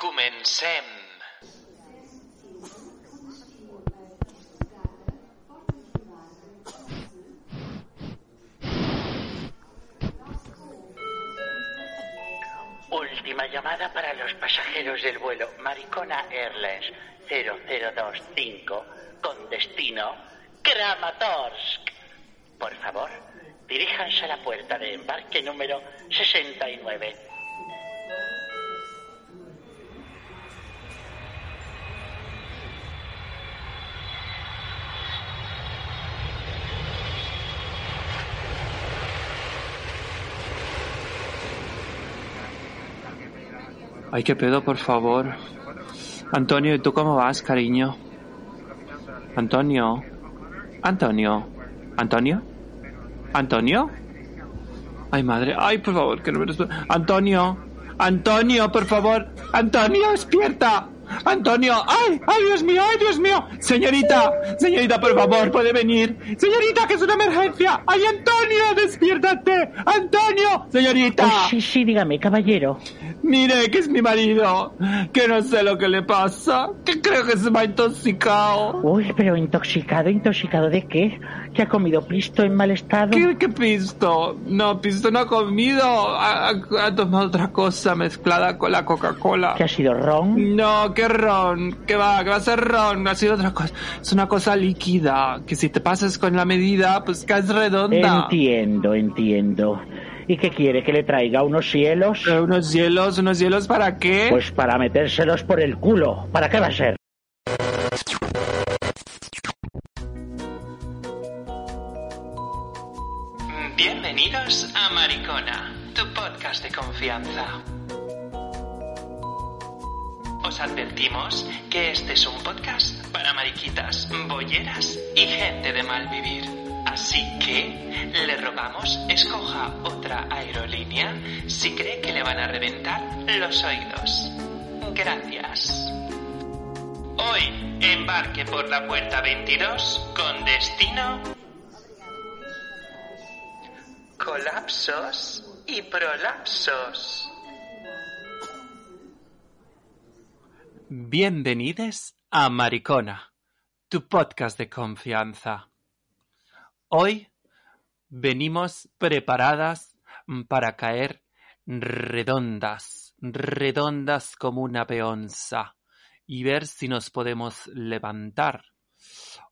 Comencem. Última llamada para los pasajeros del vuelo Maricona Airlines 0025 con destino Kramatorsk. Por favor, diríjanse a la puerta de embarque número 69. Ay, qué pedo, por favor. Antonio, ¿y tú cómo vas, cariño? Antonio. Antonio. Antonio. Antonio. Ay, madre. Ay, por favor, que no me. Antonio. Antonio, por favor. Antonio, despierta. Antonio, ay, ay, Dios mío, ay, Dios mío. Señorita, señorita, por favor, puede venir. Señorita, que es una emergencia. Ay, Antonio, despiértate. Antonio, señorita. Oh, sí, sí, dígame, caballero. Mire, que es mi marido, que no sé lo que le pasa, que creo que se me ha intoxicado. Uy, pero intoxicado, intoxicado de qué? ¿Que ha comido pisto en mal estado? ¿Qué, qué pisto? No, pisto no ha comido, ha, ha- tomado otra cosa mezclada con la Coca-Cola. ¿Que ha sido ron? No, qué ron, que va, que va a ser ron, ha sido otra cosa. Es una cosa líquida, que si te pasas con la medida, pues caes redonda. Entiendo, entiendo. ¿Y qué quiere? ¿Que le traiga unos hielos? ¿Unos hielos? ¿Unos hielos para qué? Pues para metérselos por el culo. ¿Para qué va a ser? Bienvenidos a Maricona, tu podcast de confianza. Os advertimos que este es un podcast para mariquitas, bolleras y gente de mal vivir. Así que le rogamos escoja otra aerolínea si cree que le van a reventar los oídos. Gracias. Hoy embarque por la puerta 22 con destino colapsos y prolapsos. Bienvenidos a Maricona, tu podcast de confianza. Hoy venimos preparadas para caer redondas, redondas como una peonza y ver si nos podemos levantar.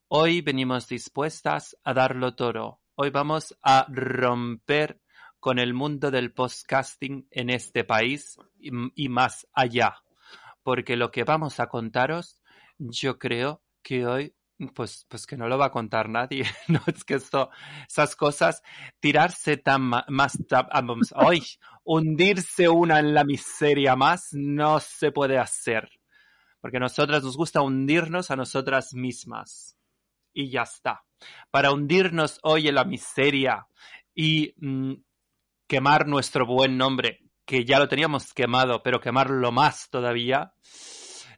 Hoy venimos dispuestas a darlo todo. Hoy vamos a romper con el mundo del podcasting en este país y, y más allá porque lo que vamos a contaros, yo creo que hoy, pues, pues que no lo va a contar nadie. No es que esto, esas cosas, tirarse tan ma- más, ta- ah, vamos, hoy, hundirse una en la miseria más, no se puede hacer. Porque a nosotras nos gusta hundirnos a nosotras mismas. Y ya está. Para hundirnos hoy en la miseria y mm, quemar nuestro buen nombre, que ya lo teníamos quemado, pero quemarlo más todavía,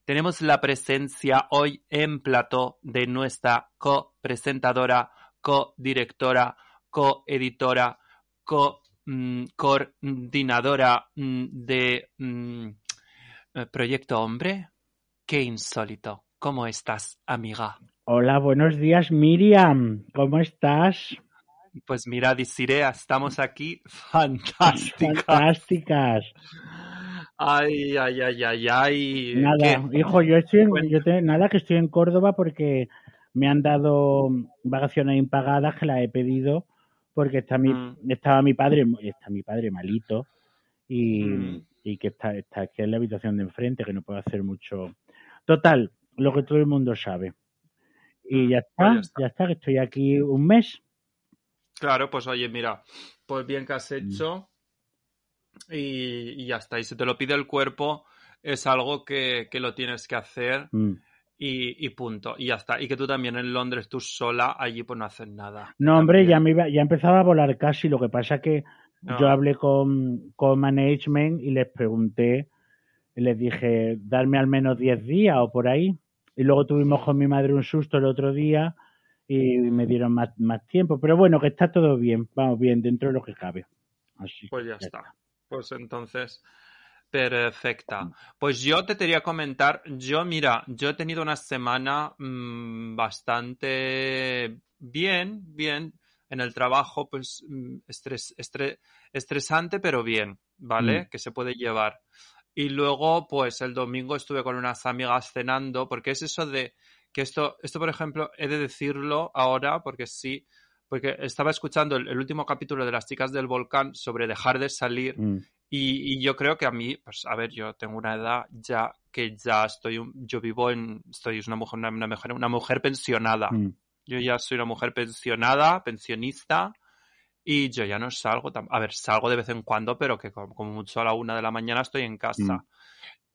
tenemos la presencia hoy en plató de nuestra copresentadora, codirectora, coeditora, coordinadora mm, de mm, eh, Proyecto Hombre. Qué insólito. ¿Cómo estás, amiga? Hola, buenos días, Miriam. ¿Cómo estás? Pues mira, Disirea, estamos aquí fantásticas. Fantásticas. Ay, ay, ay, ay, ay. Nada, ¿Qué? hijo, yo estoy en, Cuenta. yo te- nada que estoy en Córdoba porque me han dado vacaciones impagadas que las he pedido porque está mi, Mm. estaba mi padre, está mi padre malito y, Mm. y que está, está aquí en la habitación de enfrente que no puedo hacer mucho. Total, lo que todo el mundo sabe. Y ya está, Pues ya está. ya está, que estoy aquí un mes. Claro, pues oye, mira, pues bien que has Mm. hecho y, y ya está. Y si te lo pide el cuerpo, es algo que, que lo tienes que hacer Mm. y, y punto. Y ya está. Y que tú también en Londres, tú sola, allí pues no haces nada. No, hombre, ya me iba, ya empezaba a volar casi. Lo que pasa que yo Ah. hablé con, con management y les pregunté, les dije, darme al menos 10 días o por ahí. Y luego tuvimos con mi madre un susto el otro día y me dieron más, más tiempo. Pero bueno, que está todo bien, vamos bien, dentro de lo que cabe. Así Pues que ya está. Pues entonces, perfecta. Pues yo te quería comentar, yo mira, yo he tenido una semana mm, bastante bien, bien en el trabajo, pues mm, estres- estre- estresante, pero bien, ¿vale? Mm. Que se puede llevar. Y luego, pues el domingo estuve con unas amigas cenando, porque es eso de que esto, esto por ejemplo, he de decirlo ahora, porque sí, porque estaba escuchando el, el último capítulo de Las chicas del volcán sobre dejar de salir Mm, y, y yo creo que a mí, pues a ver, yo tengo una edad ya que ya estoy, un- yo vivo en, estoy una mujer, una, una mujer, una mujer pensionada. mm. Yo ya soy una mujer pensionada, pensionista, y yo ya no salgo. A ver, salgo de vez en cuando, pero que como, mucho a la una de la mañana estoy en casa. Mm.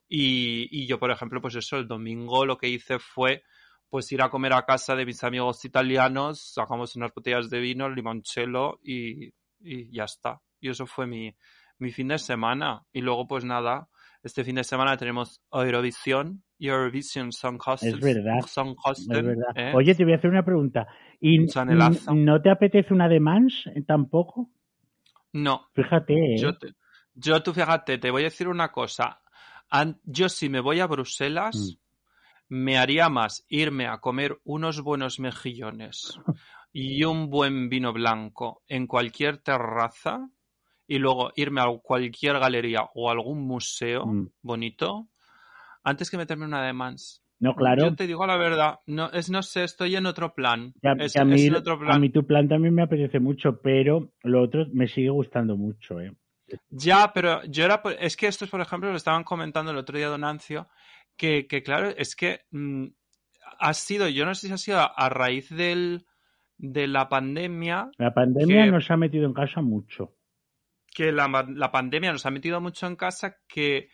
Y, y yo, por ejemplo, pues eso, el domingo lo que hice fue pues ir a comer a casa de mis amigos italianos, sacamos unas botellas de vino, limoncello y, y ya está. Y eso fue mi, mi fin de semana. Y luego, pues nada, este fin de semana tenemos Eurovisión, Eurovision Song Contest. Es verdad, Song Es Contest, verdad. ¿eh? Oye, te voy a hacer una pregunta. ¿Y chanelazo. no te apetece una de Mans eh, tampoco? No, Fíjate, ¿eh? Yo, te- yo tú fíjate, te voy a decir una cosa. Yo si me voy a Bruselas, me haría más irme a comer unos buenos mejillones y un buen vino blanco en cualquier terraza y luego irme a cualquier galería o algún museo Mm. bonito antes que meterme en una de Mans. No, claro. Yo te digo la verdad, no, es, no sé, estoy en otro plan. Ya- es, a, mí, es en otro a plan. mí tu plan también me apetece mucho, pero lo otro me sigue gustando mucho, ¿eh? Ya, pero yo era, es que estos, por ejemplo, lo estaban comentando el otro día Don Ancio, que, que claro, es que mm, ha sido, yo no sé si ha sido a, a raíz del, de la pandemia, La pandemia Que- nos ha metido en casa mucho. que la, la pandemia nos ha metido mucho en casa, que,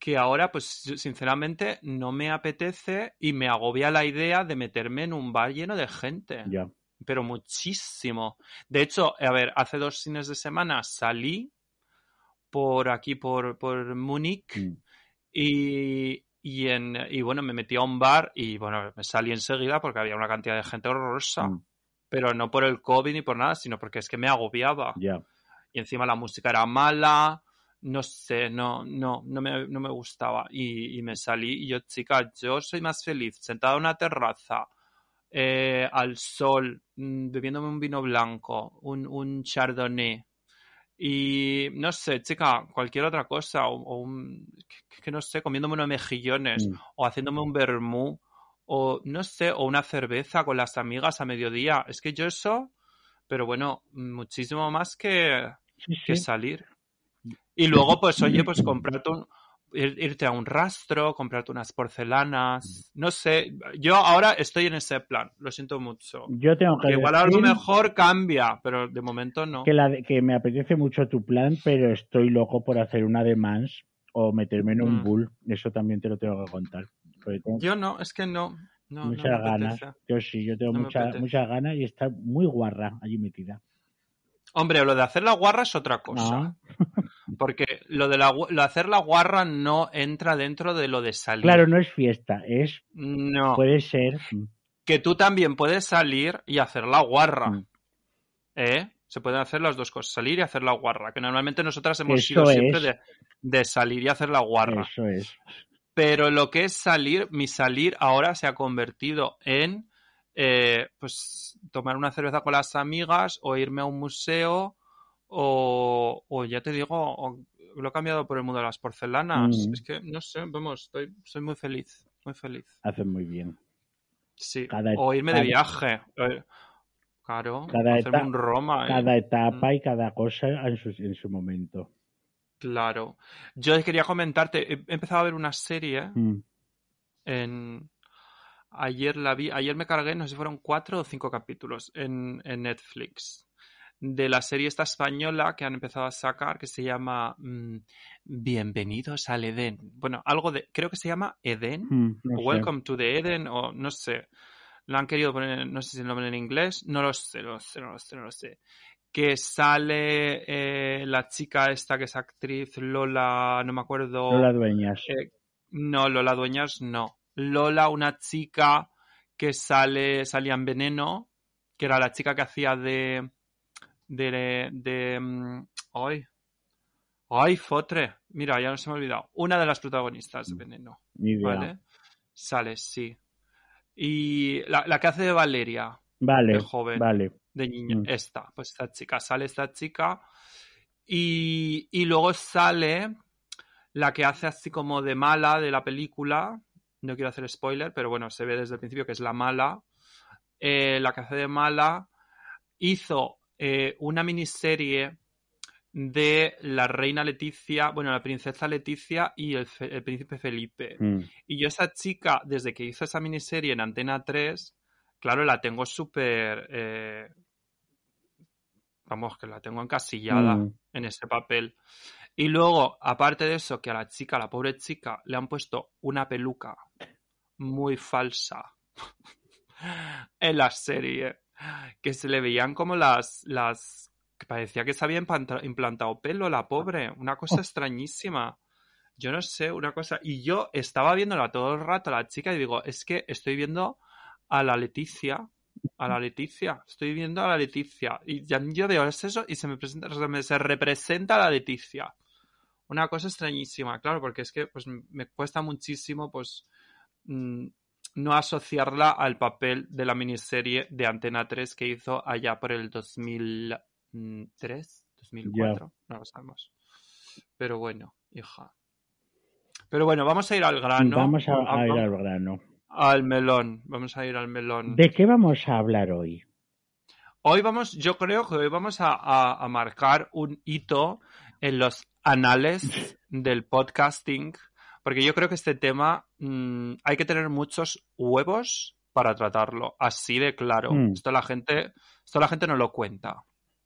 que ahora, pues sinceramente, no me apetece y me agobia la idea de meterme en un bar lleno de gente. Ya. pero muchísimo. De hecho, a ver, hace dos fines de semana salí por aquí, por, por Múnich, Mm. y, y, en, y bueno, me metí a un bar y bueno, me salí enseguida porque había una cantidad de gente horrorosa. Mm. Pero no por el COVID ni por nada, sino porque es que me agobiaba. Ya. Y encima la música era mala, no sé, no, no, no me, no me gustaba. Y, y me salí y yo, chica, yo soy más feliz sentada en una terraza, eh, al sol, mm, bebiéndome un vino blanco, un, un chardonnay. Y no sé, chica, cualquier otra cosa, o, o un, que, que no sé, comiéndome unos mejillones, Mm. o haciéndome un vermú, o no sé, o una cerveza con las amigas a mediodía. Es que yo eso, pero bueno, muchísimo más que, Sí, que salir. Y luego, pues, oye, pues comprarte un, ir- irte a un rastro, comprarte unas porcelanas, no sé, yo ahora estoy en ese plan, lo siento mucho. Yo tengo que Que igual a lo mejor cambia, pero de momento no. que, la de- que me apetece mucho tu plan, pero estoy loco por hacer una de Mans o meterme en un Mm. bull. Eso también te lo tengo que contar. Tengo Yo no, es que no, no, no muchas me ganas. Yo sí, yo tengo No me mucha- muchas ganas y está muy guarra allí metida. Hombre, lo de hacer la guarra es otra cosa. Porque lo de la, lo de hacer la guarra no entra dentro de lo de salir. Claro, no es fiesta, es No. puede ser. que tú también puedes salir y hacer la guarra. Mm. ¿Eh? Se pueden hacer las dos cosas, salir y hacer la guarra. Que normalmente nosotras hemos Eso sido siempre de, de salir y hacer la guarra. Eso es. Pero lo que es salir, mi salir ahora se ha convertido en eh, pues tomar una cerveza con las amigas o irme a un museo o, o ya te digo, o- lo he cambiado por el mundo de las porcelanas. Mm. Es que no sé, vamos, estoy, soy muy feliz, muy feliz. Hacen muy bien. Sí. Cada- o irme de viaje. Eh, Claro, Cada hacerme eta- un Roma. eh. Cada etapa Mm. y cada cosa en su, en su momento. Claro. Yo quería comentarte, he he empezado a ver una serie Mm. en... Ayer la vi, ayer me cargué, no sé si fueron cuatro o cinco capítulos en, en Netflix. de la serie esta española que han empezado a sacar que se llama mm, Bienvenidos al Edén. Bueno, algo de, creo que se llama Edén, Mm, no sé. Welcome to the Eden, o no sé. Lo han querido poner, no sé si el nombre en inglés, no lo sé, no lo sé, no lo sé, no lo sé. Que sale eh, la chica esta que es actriz, Lola, no me acuerdo. Lola Dueñas. Eh, no, Lola Dueñas no. Lola, una chica que sale, salía en Veneno, que era la chica que hacía de. de. de. mm, ay. Ay, Fotre. Mira, ya no se me ha olvidado. Una de las protagonistas de Veneno. Ni idea. ¿Vale? Sale, sí. Y la, la que hace de Valeria, Vale, de joven. vale. de niña, Mm. esta, pues esta chica, sale esta chica y, y luego sale la que hace así como de mala de la película, no quiero hacer spoiler, pero bueno, se ve desde el principio que es la mala, Eh, la que hace de mala hizo eh, una miniserie de la reina Leticia, bueno, la princesa Leticia y el, fe- el príncipe Felipe. Mm. Y yo esa chica, desde que hizo esa miniserie en Antena 3, claro, la tengo súper... eh, vamos, que la tengo encasillada Mm. en ese papel. Y luego, aparte de eso, que a la chica, a la pobre chica, le han puesto una peluca muy falsa en la serie, que se le veían como las... las que parecía que se había implanta- implantado pelo, la pobre, una cosa extrañísima. Yo no sé, una cosa. Y yo estaba viéndola todo el rato, a la chica, y digo, es que estoy viendo a la Leticia. A la Leticia. Estoy viendo a la Leticia. Y ya yo veo eso y se me presenta, se representa a la Leticia. Una cosa extrañísima, claro, porque es que pues, me cuesta muchísimo pues mm, no asociarla al papel de la miniserie de Antena 3 que hizo allá por el 2003, 2004, no lo sabemos. Pero bueno, hija. Pero bueno, vamos a ir al grano. Vamos a, a ir al, al grano. Al melón. Vamos a ir al melón. ¿De qué vamos a hablar hoy? Hoy vamos, yo creo que hoy vamos a, a- a marcar un hito en los anales del podcasting, porque yo creo que este tema mm, hay que tener muchos huevos para tratarlo, así de claro. Mm. Esto la gente, esto la gente no lo cuenta.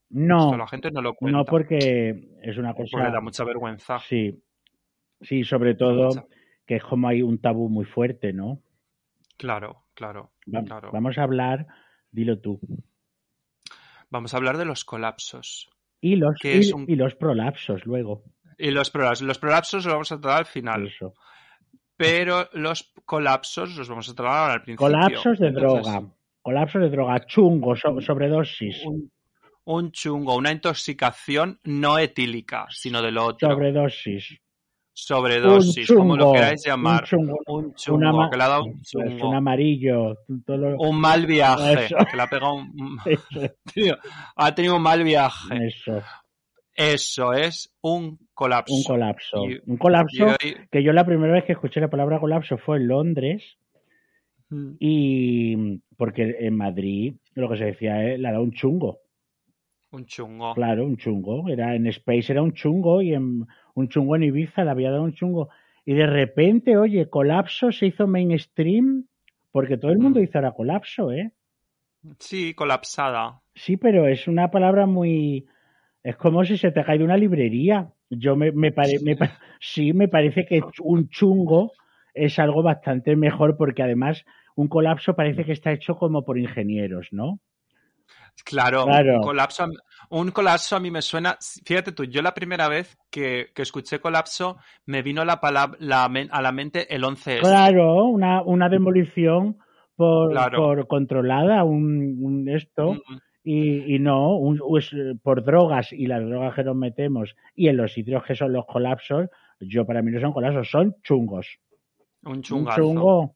No, Esto la gente no lo cuenta. no porque es una cosa... porque da mucha vergüenza. Sí, sí, sobre todo que es como hay un tabú muy fuerte, ¿no? Claro, claro, Va- claro. Vamos a hablar, dilo tú. Vamos a hablar de los colapsos. Y los, Que y, es un- y los prolapsos luego. Y los prolapsos, los prolapsos los vamos a tratar al final, Eso. pero los colapsos los vamos a tratar al principio. Colapsos de Entonces, droga. Colapsos de droga. Chungo, so- sobredosis. un, un chungo, una intoxicación no etílica, sino de lo otro. Sobredosis. Sobredosis, un como lo chungo, queráis llamar. Un chungo. Un chungo, Una que le ha dado un chungo. amarillo. todo lo- Un mal viaje, Eso. que le ha pegado un... Tío, ha tenido un mal viaje. eso, Eso es un colapso. un colapso. Y- un colapso Y que yo la primera vez que escuché la palabra colapso fue en Londres Mm, y porque en Madrid lo que se decía es la da un chungo. Un chungo. Claro, un chungo. Era en Space era un chungo y en un chungo en Ibiza le había dado un chungo. Y de repente, oye, colapso se hizo mainstream porque todo el mundo Mm. dice ahora colapso, ¿eh? Sí, colapsada. Sí, pero es una palabra muy... Es como si se te cae de una librería. Yo me, me, pare- me pa- sí, me parece que un chungo es algo bastante mejor porque además un colapso parece que está hecho como por ingenieros, ¿no? Claro, Claro. Un, colapso, a- un colapso a mí me suena. Fíjate tú, yo la primera vez que, que escuché colapso me vino la palabra la a la mente el 11S. Claro, una, una demolición por, Claro. por controlada, un, un esto, Mm, y, y no, un- pues, por drogas y las drogas que nos metemos y en los sitios que son los colapsos, yo para mí no son colapsos, son chungos. Un Un chungo,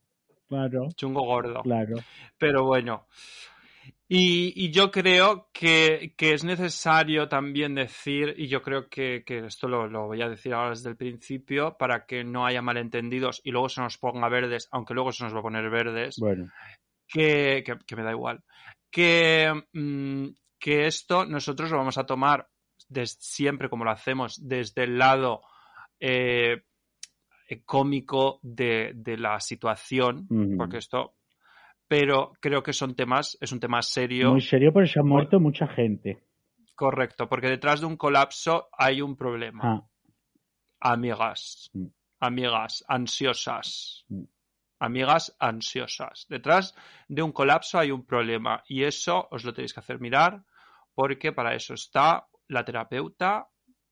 claro, Chungo gordo. claro. Pero bueno. Y, y yo creo que, que es necesario también decir, y yo creo que, que esto lo, lo voy a decir ahora desde el principio, para que no haya malentendidos y luego se nos ponga verdes, aunque luego se nos va a poner verdes, Bueno, que, que- me da igual, que, mm, que esto nosotros lo vamos a tomar des- siempre como lo hacemos, desde el lado eh, cómico de, de la situación, porque esto, pero creo que son temas, es un tema serio, muy serio porque se ha muerto mucha gente. Correcto, porque detrás de un colapso hay un problema. Ah, Amigas, Mm. amigas ansiosas, Mm. amigas ansiosas. Detrás de un colapso hay un problema y eso os lo tenéis que hacer mirar porque para eso está la terapeuta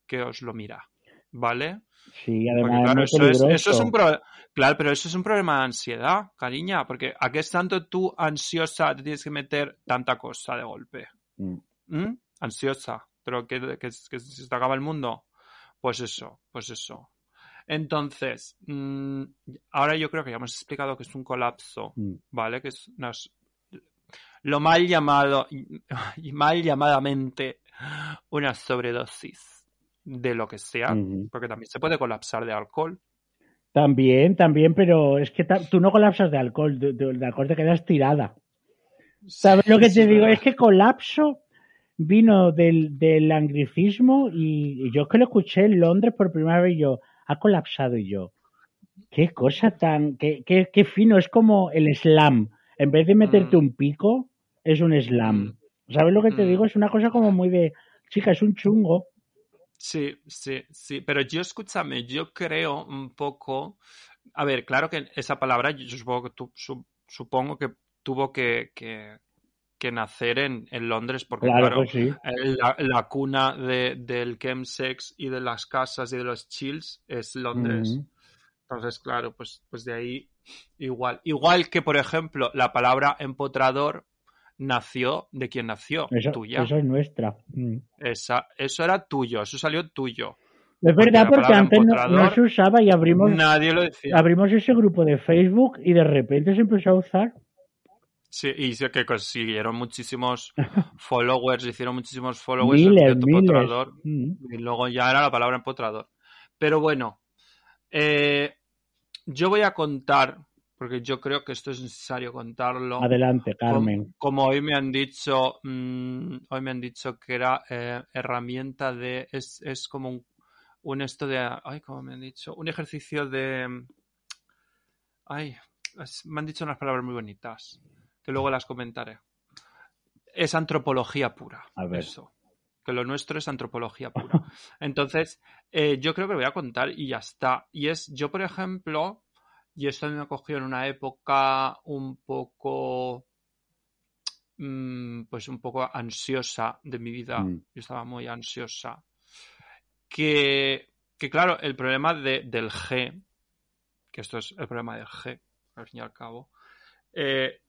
que os lo mira, ¿vale? sí, además claro, es eso es, eso es un pro- claro, pero eso es un problema de ansiedad, cariña, porque ¿a qué es tanto tú ansiosa te tienes que meter tanta cosa de golpe? Mm. ¿Mm? Ansiosa, pero que, que, que se te acaba el mundo. Pues eso, pues eso. Entonces, mm, ahora yo creo que ya hemos explicado que es un colapso, Mm. ¿vale? Que es unas- lo mal llamado, y mal llamadamente, una sobredosis de lo que sea, porque también se puede colapsar de alcohol. También, también, pero es que tú no colapsas de alcohol, de, de- de alcohol te quedas tirada. ¿Sabes lo que Sí, te digo? verdad. Es que colapso vino del, del anglicismo y, y yo que lo escuché en Londres por primera vez y yo, ha colapsado y yo. Qué cosa tan, qué, qué, qué fino, es como el slam. En vez de meterte Mm. un pico, es un slam. ¿Sabes lo que te Mm. digo? Es una cosa como muy de, chica, es un chungo. Sí, sí, sí, pero yo escúchame, yo creo un poco, a ver, claro que esa palabra yo supongo que, tu- su- supongo que tuvo que, que, que nacer en, en Londres porque Claro, claro, pues sí. la, la cuna de, del chemsex y de las casas y de los chills es Londres. Entonces, claro, pues, pues de ahí igual. Igual que, por ejemplo, la palabra empotrador nació de quien nació, Eso, tuya. eso es nuestra. Mm. Esa, eso era tuyo, eso salió tuyo. Es verdad, porque antes no, no se usaba y abrimos, Nadie lo decía. abrimos ese grupo de Facebook y de repente se empezó a usar. Sí, y que consiguieron muchísimos followers, hicieron muchísimos followers Miles, miles. empotrador. Mm. Y luego ya era la palabra empotrador. Pero bueno, eh, yo voy a contar, porque yo creo que esto es necesario contarlo. Adelante, Carmen. Como, hoy me han dicho, mm, hoy me han dicho que era eh, herramienta de, es, es como un, un esto de, ay, como me han dicho, un ejercicio de, ay, es- me han dicho unas palabras muy bonitas, que luego las comentaré. Es antropología pura. A ver. Eso. Que lo nuestro es antropología pura. Entonces, eh, yo creo que lo voy a contar y ya está. Y es, yo, por ejemplo, y esto me ha cogido en una época un poco, mm, pues un poco ansiosa de mi vida. Mm. Yo estaba muy ansiosa. Que, que claro, el problema de- del G, que esto es el problema del G, al fin y al cabo, eh,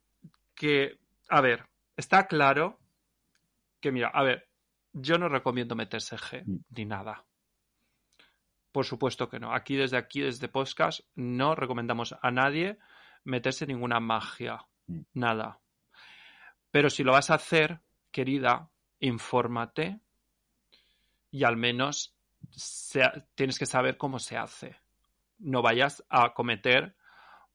que, a ver, está claro que, mira, a ver, yo no recomiendo meterse G Mm. ni nada. Por supuesto que no. Aquí, desde aquí, desde podcast, no recomendamos a nadie meterse ninguna magia. Mm. Nada. Pero si lo vas a hacer, querida, infórmate y al menos sea- tienes que saber cómo se hace. No vayas a cometer,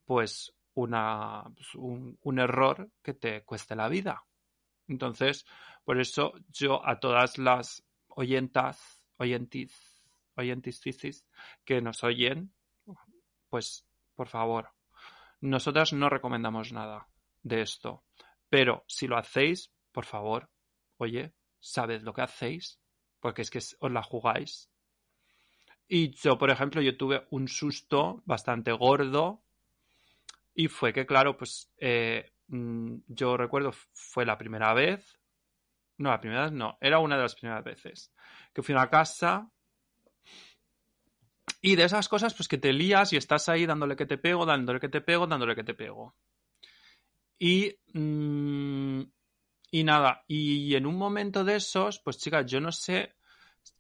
pues, una, pues, un, un error que te cueste la vida. Entonces, por eso yo a todas las oyentas, oyentis, oyentisticis que nos oyen, pues por favor, nosotras no recomendamos nada de esto. Pero si lo hacéis, por favor, oye, sabed lo que hacéis, porque es que os la jugáis. Y yo, por ejemplo, yo tuve un susto bastante gordo y fue que, claro, pues eh, mm, yo recuerdo, fue la primera vez, no, la primera vez no, era una de las primeras veces, que fui a una casa y de esas cosas, pues que te lías y estás ahí dándole que te pego, dándole que te pego, dándole que te pego. Y, mm, y nada, y en un momento de esos, pues chicas, yo no sé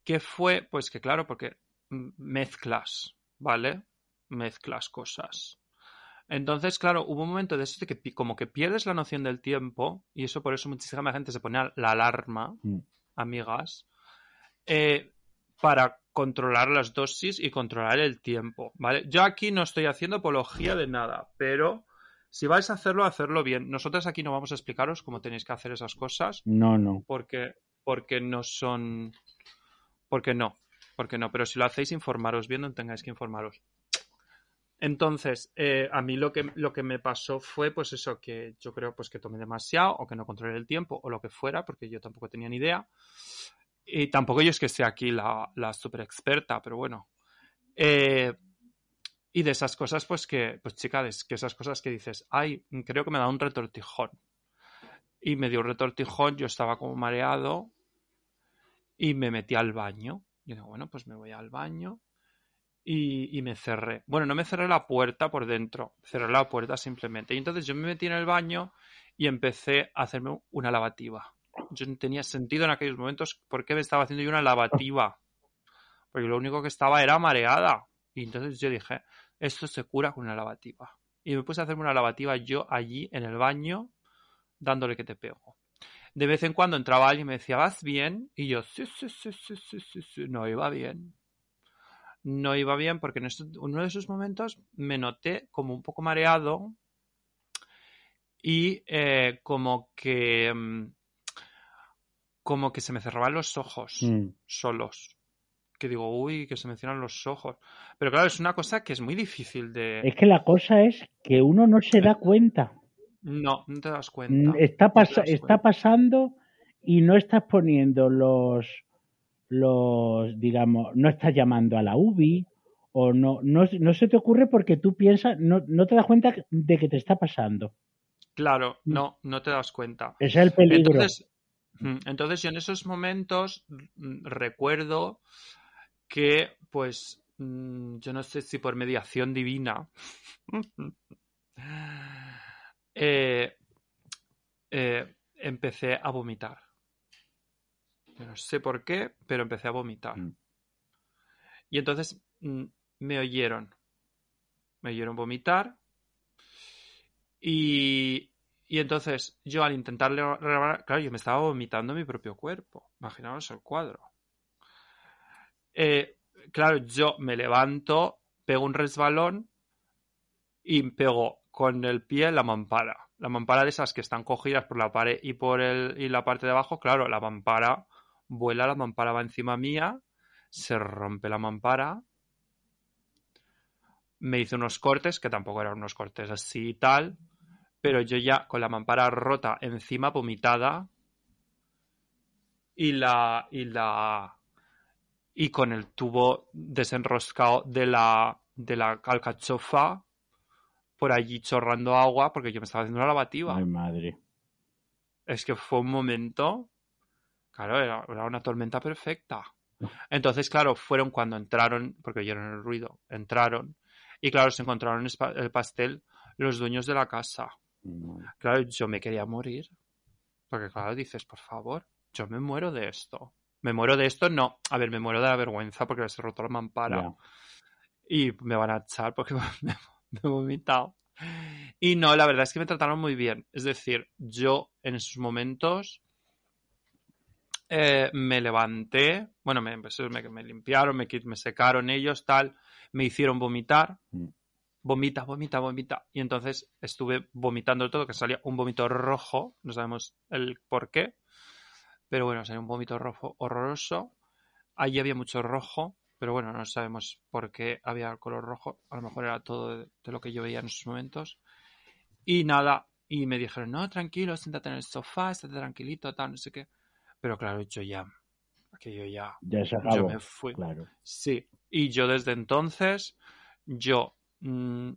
qué fue, pues que claro, porque mezclas, ¿vale? Mezclas cosas. Entonces, claro, hubo un momento de eso de que como que pierdes la noción del tiempo, y eso por eso muchísima gente se pone la alarma, Mm. amigas, eh, para controlar las dosis y controlar el tiempo, ¿vale? Yo aquí no estoy haciendo apología de nada, pero si vais a hacerlo, hacerlo bien. Nosotros aquí no vamos a explicaros cómo tenéis que hacer esas cosas, No, no. porque, porque no son. Porque no, porque no. Pero si lo hacéis, informaros bien donde tengáis que informaros. Entonces, eh, a mí lo que, lo que me pasó fue, pues eso, que yo creo pues que tomé demasiado, o que no controlé el tiempo, o lo que fuera, porque yo tampoco tenía ni idea. Y tampoco yo es que sea aquí la, super experta, pero bueno. Eh, y de esas cosas, pues que, pues chica, es que esas cosas que dices, ay, creo que me da un retortijón. Y me dio un retortijón, yo estaba como mareado y me metí al baño. Y digo, bueno, pues me voy al baño y, y, me cerré. Bueno, no me cerré la puerta por dentro, cerré la puerta simplemente. Y entonces yo me metí en el baño y empecé a hacerme una lavativa. Yo no tenía sentido en aquellos momentos por qué me estaba haciendo yo una lavativa. Porque lo único que estaba era mareada. Y entonces yo dije, esto se cura con una lavativa. Y me puse a hacerme una lavativa yo allí en el baño, dándole que te pego. De vez en cuando entraba alguien y me decía, ¿vas bien? Y yo, sí, sí, sí, sí, sí, sí, sí. no iba bien. No iba bien porque en uno de esos momentos me noté como un poco mareado y eh, como que mm, como que se me cerraban los ojos Mm. solos. Que digo, uy, que se me cierran los ojos. Pero claro, es una cosa que es muy difícil de... Es que la cosa es que uno no se da cuenta. No, no te das Mm, cuenta. Está, no te pas- das está cuenta. pasando y no estás poniendo los, los, digamos, no estás llamando a la UBI o no, no, no se te ocurre porque tú piensas, no, no te das cuenta de que te está pasando. Claro, Mm. no, no te das cuenta. Ese es el peligro. Entonces, mm, entonces yo en esos momentos mm, recuerdo que, pues, mm, yo no sé si por mediación divina, eh, eh, empecé a vomitar. Yo no sé por qué, pero empecé a vomitar. Mm. Y entonces me oyeron. Me oyeron vomitar. Y, y entonces yo al intentar rebanar- claro, yo me estaba vomitando mi propio cuerpo. Imaginaos el cuadro. Eh, claro, yo me levanto, pego un resbalón y pego con el pie la mampara. La mampara de esas que están cogidas por la pared y por el, y la parte de abajo, claro, la mampara vuela, la mampara va encima mía, se rompe la mampara. Me hice unos cortes, que tampoco eran unos cortes así y tal, pero yo ya con la mampara rota encima, vomitada, y la, y la, y con el tubo desenroscado de la, de la alcachofa por allí chorrando agua porque yo me estaba haciendo una lavativa. Ay, madre. Es que fue un momento, claro, era, era una tormenta perfecta. Entonces, claro, fueron cuando entraron, porque oyeron el ruido, entraron y claro, se encontraron el pastel los dueños de la casa. Claro, yo me quería morir. Porque claro, dices, por favor, yo me muero de esto. Me muero de esto, no. A ver, me muero de la vergüenza porque les he roto la mampara. Y me van a echar porque me, me he vomitado. Y no, la verdad es que me trataron muy bien. Es decir, yo en esos momentos eh, me levanté, bueno, me, pues, me, me limpiaron, me secaron ellos, tal, me hicieron vomitar. Mm. Vomita, vomita, vomita. Y entonces estuve vomitando todo, que salía un vómito rojo, no sabemos el por qué, pero bueno, salió un vómito rojo horroroso. Allí había mucho rojo, pero bueno, no sabemos por qué había color rojo. A lo mejor era todo de, de lo que yo veía en esos momentos. Y nada, y me dijeron, no, tranquilo, siéntate en el sofá, estate tranquilito, tal, no sé qué. Pero claro, yo ya, aquello ya, Ya se yo acabó. me fui. Claro. Sí, y yo desde entonces, yo, mm,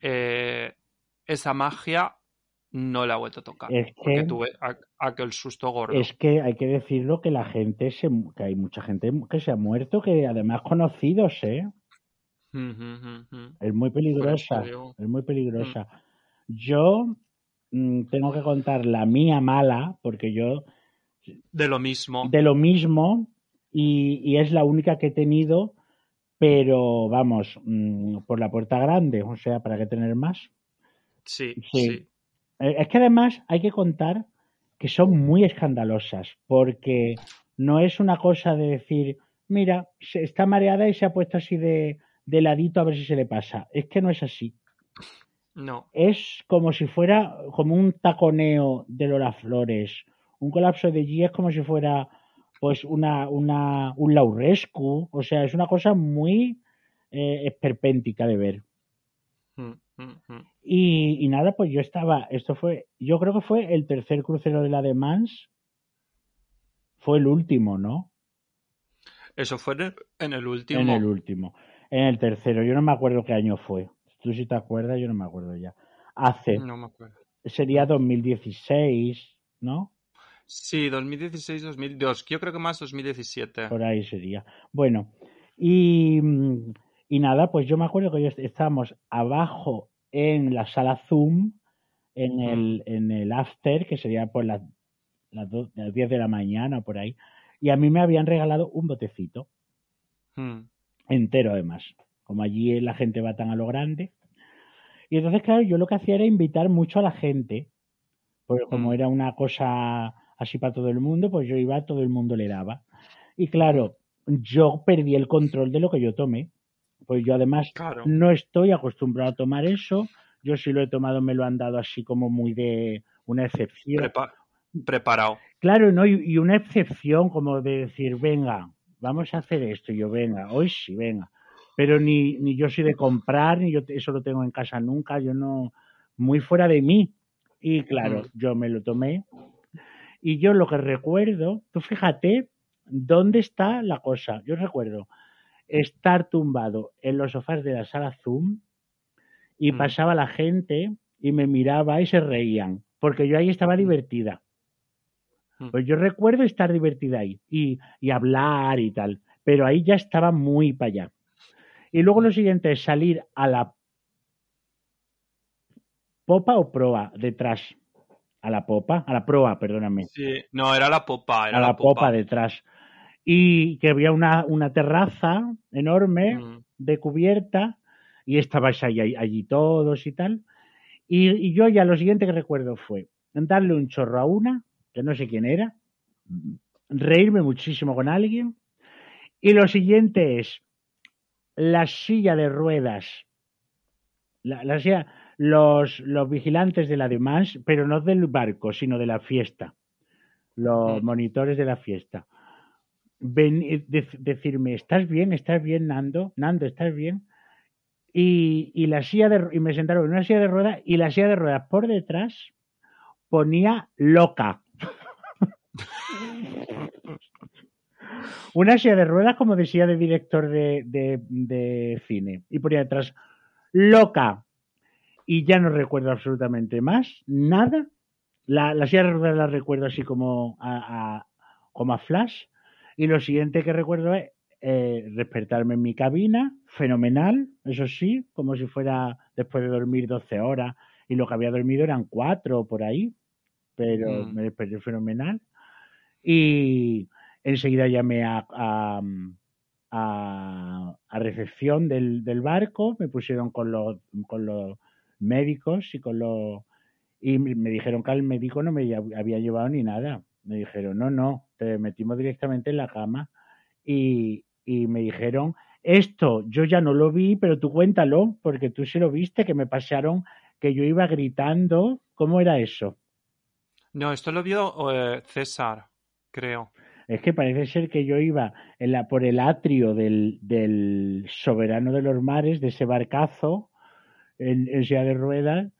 eh, esa magia no la he vuelto a tocar. Es Porque que, tuve aquel susto gordo. es que hay que decirlo que la gente se, que hay mucha gente que se ha muerto, que además conocidos, ¿eh? Es muy peligrosa, es muy peligrosa. Yo mm, tengo que contar la mía mala, porque yo De lo mismo. de lo mismo y, y es la única que he tenido, pero vamos, mm, por la puerta grande, o sea, ¿para qué tener más? Sí, Sí. sí. Eh, Es que además hay que contar que son muy escandalosas, porque no es una cosa de decir, mira, se está mareada y se ha puesto así de, de ladito a ver si se le pasa. Es que no es así. No. Es como si fuera como un taconeo de Lola Flores. Un colapso de G es como si fuera pues una, una, un laurescu. O sea, es una cosa muy eh, esperpéntica de ver. Mm, mm, mm. Y, y nada, pues yo estaba, esto fue, yo creo que fue el tercer crucero de la de Mans. fue el último, ¿no? Eso fue en el, en el último. En el último. En el tercero, yo no me acuerdo qué año fue. Tú si te acuerdas, yo no me acuerdo ya. Hace. No me acuerdo. Sería 2016, ¿no? Sí, 2016, 2002. Yo creo que más 2017. Por ahí sería. Bueno, y, y nada, pues yo me acuerdo que estábamos abajo en la sala Zoom, en el, en el after, que sería por las, las, las 10 de la mañana, por ahí. Y a mí me habían regalado un botecito. Hmm. Entero, además. Como allí la gente va tan a lo grande. Y entonces, claro, yo lo que hacía era invitar mucho a la gente. Porque como Mm. era una cosa así para todo el mundo, pues yo iba, todo el mundo le daba. Y claro, yo perdí el control de lo que yo tomé. Pues yo además Claro. no estoy acostumbrado a tomar eso. Yo si lo he tomado me lo han dado así como muy de una excepción. Prepa- preparado. Claro, ¿no? Y, y una excepción como de decir, venga, vamos a hacer esto. Y yo, venga, hoy sí, venga. Pero ni, ni yo soy de comprar, ni yo eso lo tengo en casa nunca. Yo no, muy fuera de mí. Y claro, yo me lo tomé. Y yo lo que recuerdo, tú fíjate dónde está la cosa. Yo recuerdo estar tumbado en los sofás de la sala Zoom y Mm. pasaba la gente y me miraba y se reían, porque yo ahí estaba divertida. Mm. Pues yo recuerdo estar divertida ahí y, y hablar y tal, pero ahí ya estaba muy para allá. Y luego lo siguiente es salir a la popa o proa detrás. A la popa, a la proa, perdóname Sí, no, era la popa. Era a la popa detrás. Y que había una, una terraza enorme Mm. de cubierta y estabais ahí- allí todos y tal. Y, y yo ya lo siguiente que recuerdo fue darle un chorro a una, que no sé quién era, reírme muchísimo con alguien. Y lo siguiente es la silla de ruedas. La, la silla, los, los vigilantes de la demás, pero no del barco, sino de la fiesta. Los monitores de la fiesta. Ven, dec- decirme, ¿estás bien? ¿Estás bien, Nando? Nando, ¿estás bien? Y, y la silla de, y me sentaron en una silla de ruedas y la silla de ruedas por detrás ponía loca. una silla de ruedas como de silla de director de, de, de cine. Y ponía detrás loca. Y ya no recuerdo absolutamente más, nada. La, la silla de ruedas la recuerdo así como a, a- como a flash. Y lo siguiente que recuerdo es eh, despertarme en mi cabina, fenomenal, eso sí, como si fuera después de dormir 12 horas y lo que había dormido eran 4 por ahí, pero Mm. me desperté fenomenal. Y enseguida llamé a, a, a- a recepción del, del barco, me pusieron con los, con los médicos y con los y me dijeron que al médico no me había llevado ni nada. Me dijeron, no, no, te metimos directamente en la cama. Y, y me dijeron, esto yo ya no lo vi, pero tú cuéntalo, porque tú sí lo viste, que me pasaron, que yo iba gritando. ¿Cómo era eso? No, esto lo vio eh, César, creo. Es que parece ser que yo iba en la, por el atrio del, del soberano de los mares, de ese barcazo, en, en silla de ruedas,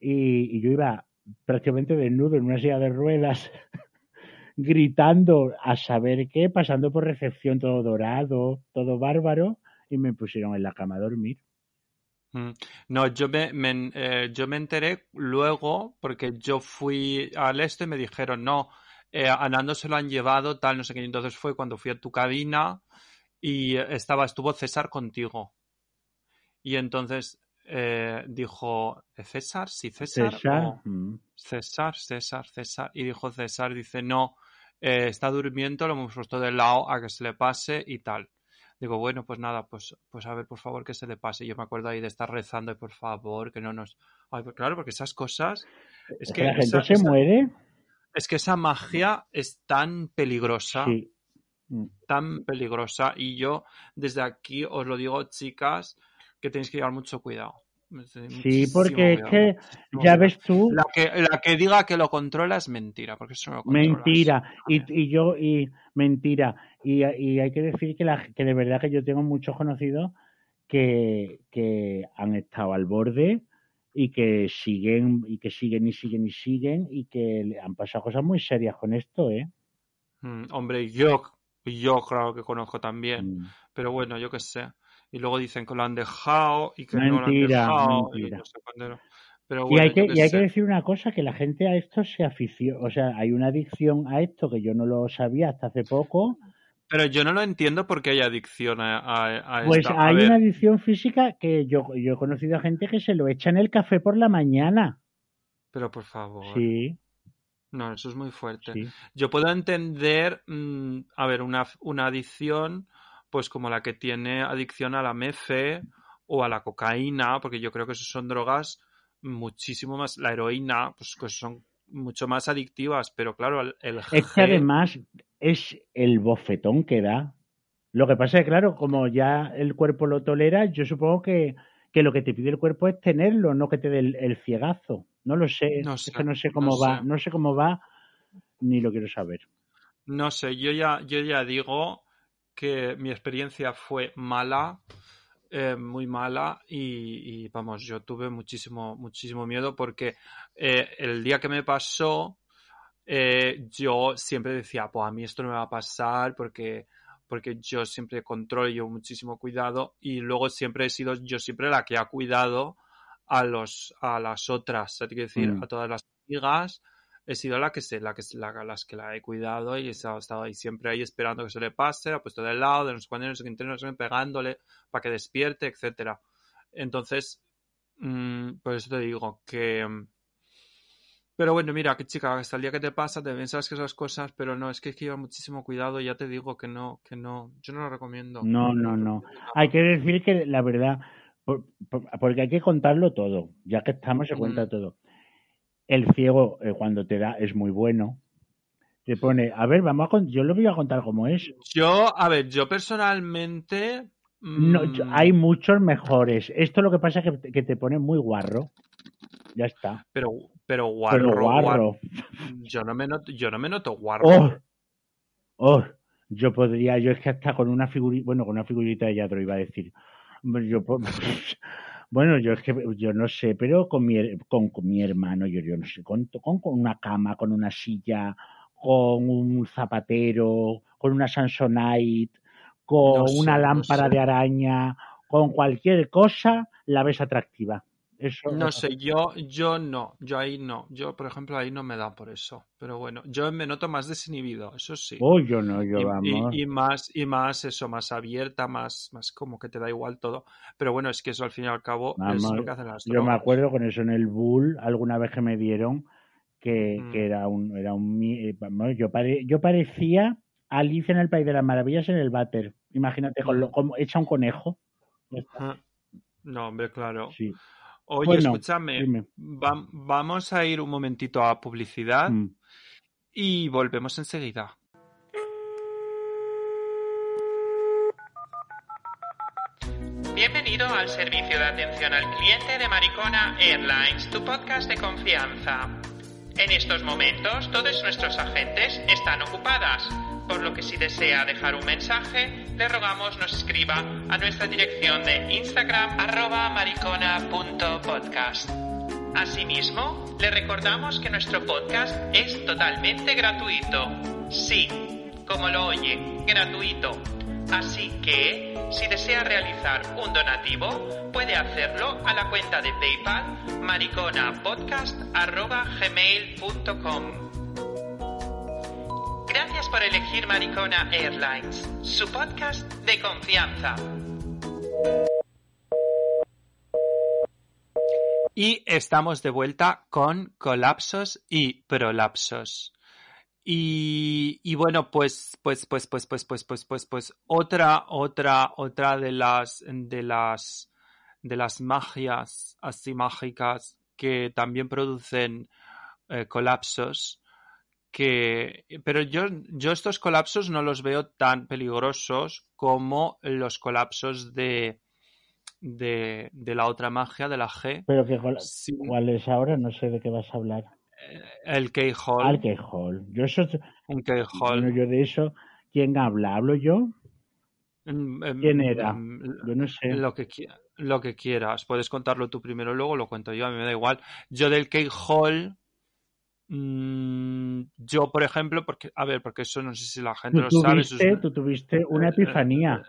y, yo iba prácticamente desnudo en una silla de ruedas, gritando a saber qué, pasando por recepción todo dorado, todo bárbaro, y me pusieron en la cama a dormir. Mm. No, yo me, me- eh, yo me enteré luego porque yo fui al este y me dijeron, no, eh, a Nando se lo han llevado, tal, no sé qué. Entonces fue cuando fui a tu cabina y eh, estaba, estuvo César contigo. Y entonces eh, dijo, ¿eh, César? Sí, César. César, o- mm, César, César, César. Y dijo César, dice, no, eh, está durmiendo, lo hemos puesto de lado a que se le pase y tal. Digo, bueno, pues nada, pues, pues a ver, por favor, que se le pase. Yo me acuerdo ahí de estar rezando, y por favor, que no nos... Ay, pues claro, porque esas cosas... Es que, la gente esa, se esa- muere. es que esa magia es tan peligrosa, Sí. Tan peligrosa. Y yo, desde aquí, os lo digo, chicas, que tenéis que llevar mucho cuidado. Sí, porque es que ya ves tú, La que, la que diga que lo controla es mentira, porque eso no lo controlas. Mentira. Y, y yo, y mentira. Y, y hay que decir que, la, que de verdad que yo tengo muchos conocidos que, que han estado al borde y que siguen y que siguen y siguen y siguen y que han pasado cosas muy serias con esto, ¿eh? Mm, hombre, yo, yo claro que conozco también. Mm. Pero bueno, yo qué sé. Y luego dicen que lo han dejado y que no lo han Mentira, dejado. y no sé cuándo Y hay que, yo y hay sé. que decir una cosa, que la gente a esto se afició, o sea, hay una adicción a esto que yo no lo sabía hasta hace poco, Pero yo no lo entiendo porque hay adicción a, a, a pues esta. Hay una adicción física que yo, yo he conocido a gente que se lo echa en el café por la mañana. Pero por favor. Sí, No, eso es muy fuerte. sí. Yo puedo entender, mm, a ver, una, una adicción, pues como la que tiene adicción a la mefe o a la cocaína, porque yo creo que eso son drogas muchísimo más, la heroína, pues que son mucho más adictivas, pero claro, el, el Es que además es el bofetón que da. Lo que pasa es que, claro, como ya el cuerpo lo tolera, yo supongo que, que lo que te pide el cuerpo es tenerlo, no que te dé el, el ciegazo. No lo sé, No es sé, que no sé cómo no va, sé. no sé cómo va, ni lo quiero saber. No sé, yo ya, yo ya digo que mi experiencia fue mala, eh, muy mala, y, y, vamos, yo tuve muchísimo, muchísimo miedo porque eh, el día que me pasó, eh, yo siempre decía, pues a mí esto no me va a pasar porque, porque yo siempre controlo y llevo muchísimo cuidado, y luego siempre he sido yo siempre la que ha cuidado a los, a las otras, es decir, Mm. a todas las amigas he sido la que se, la que la, las que la he cuidado y he estado, estado ahí siempre ahí esperando que se le pase, la he puesto de lado, de no sé cuándo, sé sé qué, pegándole para que despierte, etcétera. Entonces, mm, por eso te digo que pero bueno, mira, que chica, hasta el día que te pasa te piensas que esas cosas, pero no, es que hay que llevar muchísimo cuidado y ya te digo que no, que no, yo no lo recomiendo. No, no, no. Hay que decir que la verdad, por- por- porque hay que contarlo todo, ya que estamos se cuenta Mm. todo. El ciego eh, cuando te da es muy bueno. Te pone, a ver, vamos a con- yo lo voy a contar como es. Yo, a ver, yo personalmente... No, mm, yo- hay muchos mejores. Esto lo que pasa es que, te- que te pone muy guarro. Ya está. Pero, pero guarro, Pero guarro. Yo no me noto, yo no me noto guarro. Oh, oh, yo podría, yo es que hasta con una figurita, bueno, con una figurita de Yadro iba a decir. Yo, bueno, yo es que yo no sé, pero con mi, con, con mi hermano, yo, yo no sé, con, con, con una cama, con una silla, con un zapatero, con una Samsonite, con No sé, una no lámpara sé. de araña, con cualquier cosa, la ves atractiva. Eso No sé, yo, yo no, yo ahí no, yo por ejemplo ahí no me da por eso, pero bueno, yo me noto más desinhibido, eso sí. Oh, yo no, yo y, vamos. y- y más, y más eso, más abierta, más, más como que te da igual todo. Pero bueno, es que eso al fin y al cabo es lo que hacen las Yo me acuerdo con eso en el Bull, alguna vez que me dieron, que, Mm. que era un, era un eh, vamos, yo, pare- yo parecía Alicia en el País de las Maravillas en el váter. Imagínate, con lo, Mm. como hecha un conejo. No, hombre, claro. Sí. Oye, Bueno, escúchame, va- vamos a ir un momentito a publicidad Mm. y volvemos enseguida. Bienvenido al servicio de atención al cliente de Maricona Airlines, tu podcast de confianza. En estos momentos, todos nuestros agentes están ocupadas, por lo que si desea dejar un mensaje, le rogamos nos escriba a nuestra dirección de Instagram arroba maricona.podcast. Asimismo, le recordamos que nuestro podcast es totalmente gratuito. Sí, como lo oye, gratuito. Así que, si desea realizar un donativo, puede hacerlo a la cuenta de PayPal mariconapodcast.gmail.com. Gracias por elegir Maricona Airlines, su podcast de confianza. Y estamos de vuelta con colapsos y prolapsos. Y, bueno, pues, pues, pues, pues, pues, pues, pues, pues, pues, otra, otra, otra de las, de las, de las magias así mágicas que también producen eh, colapsos, que, pero yo, yo estos colapsos no los veo tan peligrosos como los colapsos de, de, de la otra magia, de la G. Pero que, cuál, Sí, cuál es ahora? No sé de qué vas a hablar. el Keyhole. Al que hall. Yo eso, Un Keyhole. bueno, yo de eso, ¿quién habla? ¿Hablo yo? Mm, em, ¿Quién era? em, Yo no sé. Lo que, lo que quieras. Puedes contarlo tú primero, luego lo cuento yo. A mí me da igual. Yo del Keyhole mm, yo, por ejemplo, porque, a ver, porque eso no sé si la gente lo sabe. eso es tú tuviste una eh, epifanía.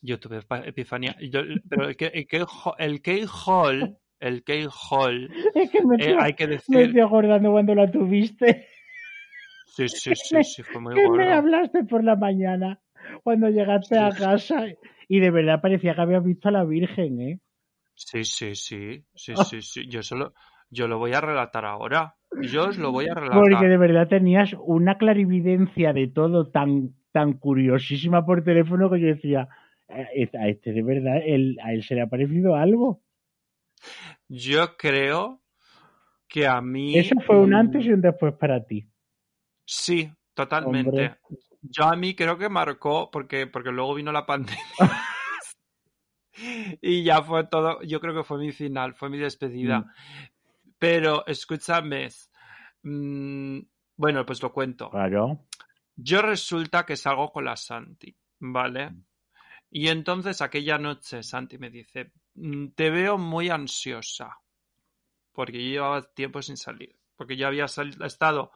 Yo tuve epifanía. yo- pero el que el que el Key Hall, el Key Hall, Es que me eh, hay que me decir. estoy acordando cuando la tuviste. Sí, sí, sí, me- sí, fue muy que me hablaste por la mañana cuando llegaste a casa y de verdad parecía que habías visto a la Virgen, ¿eh? Sí, sí, sí, sí, sí, sí. Yo solo, yo lo voy a relatar ahora. Yo os lo voy a Porque relatar. de verdad tenías una clarividencia de todo tan, tan curiosísima por teléfono que yo decía, "Eh, a este de verdad, él, a él se le ha parecido algo. Yo creo que a mí. Eso fue un mm, antes y un después para ti. Sí, totalmente. Hombre. Yo a mí creo que marcó, porque, porque luego vino la pandemia. y ya fue todo, yo creo que fue mi final, fue mi despedida. Mm. Pero escúchame, mm, bueno, pues lo cuento. Claro. Yo resulta que salgo con la Santi, ¿vale? Y entonces aquella noche Santi me dice, "Mm, te veo muy ansiosa, porque yo llevaba tiempo sin salir, porque yo había estado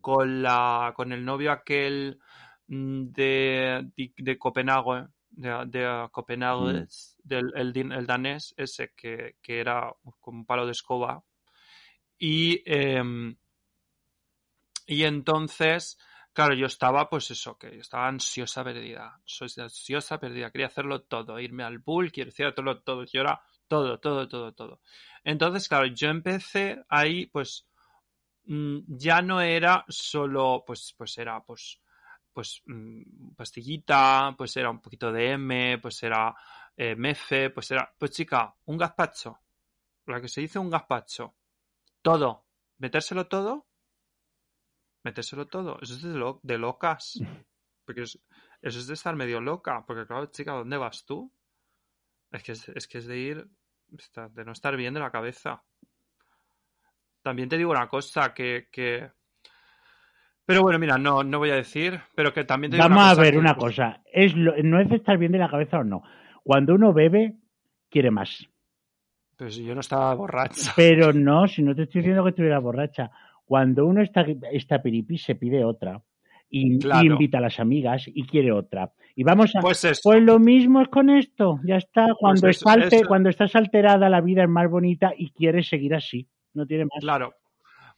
con la con el novio aquel mm, de, de, de Copenhague, de, de Copenhague, del el, el danés ese que, que era como un palo de escoba. Y, em, y entonces, claro, yo estaba, pues eso, que estaba ansiosa perdida. Soy ansiosa perdida. Quería hacerlo todo, irme al bull, quiero hacerlo todo. Yo era todo, todo, todo, todo. Entonces, claro, yo empecé ahí, pues, mm, ya no era solo, pues, pues era, pues, pues, mm, pastillita, pues era un poquito de M, pues era eh, mefe, pues era, pues chica, un gazpacho. Lo que se dice un gazpacho. Todo. Metérselo todo. Metérselo todo. Eso es de, lo- de locas. Porque es- eso es de estar medio loca. Porque claro, chica, ¿dónde vas tú? Es que es, es que es de ir, de no estar bien de la cabeza. También te digo una cosa que, que... Pero bueno, mira, no, no voy a decir, pero que también te digo Vamos una a cosa ver que, una cosa. Es lo- no es de estar bien de la cabeza o no. Cuando uno bebe, quiere más. Pues yo no estaba borracha. Pero no, si no te estoy diciendo que estuviera borracha. Cuando uno está, está piripi, se pide otra. Y, invita a las amigas y quiere otra. Y vamos a. Pues eso. Pues lo mismo es con esto. Ya está. Cuando, eso- está alte- eso- cuando estás alterada, la vida es más bonita y quieres seguir así. No tiene más. Claro.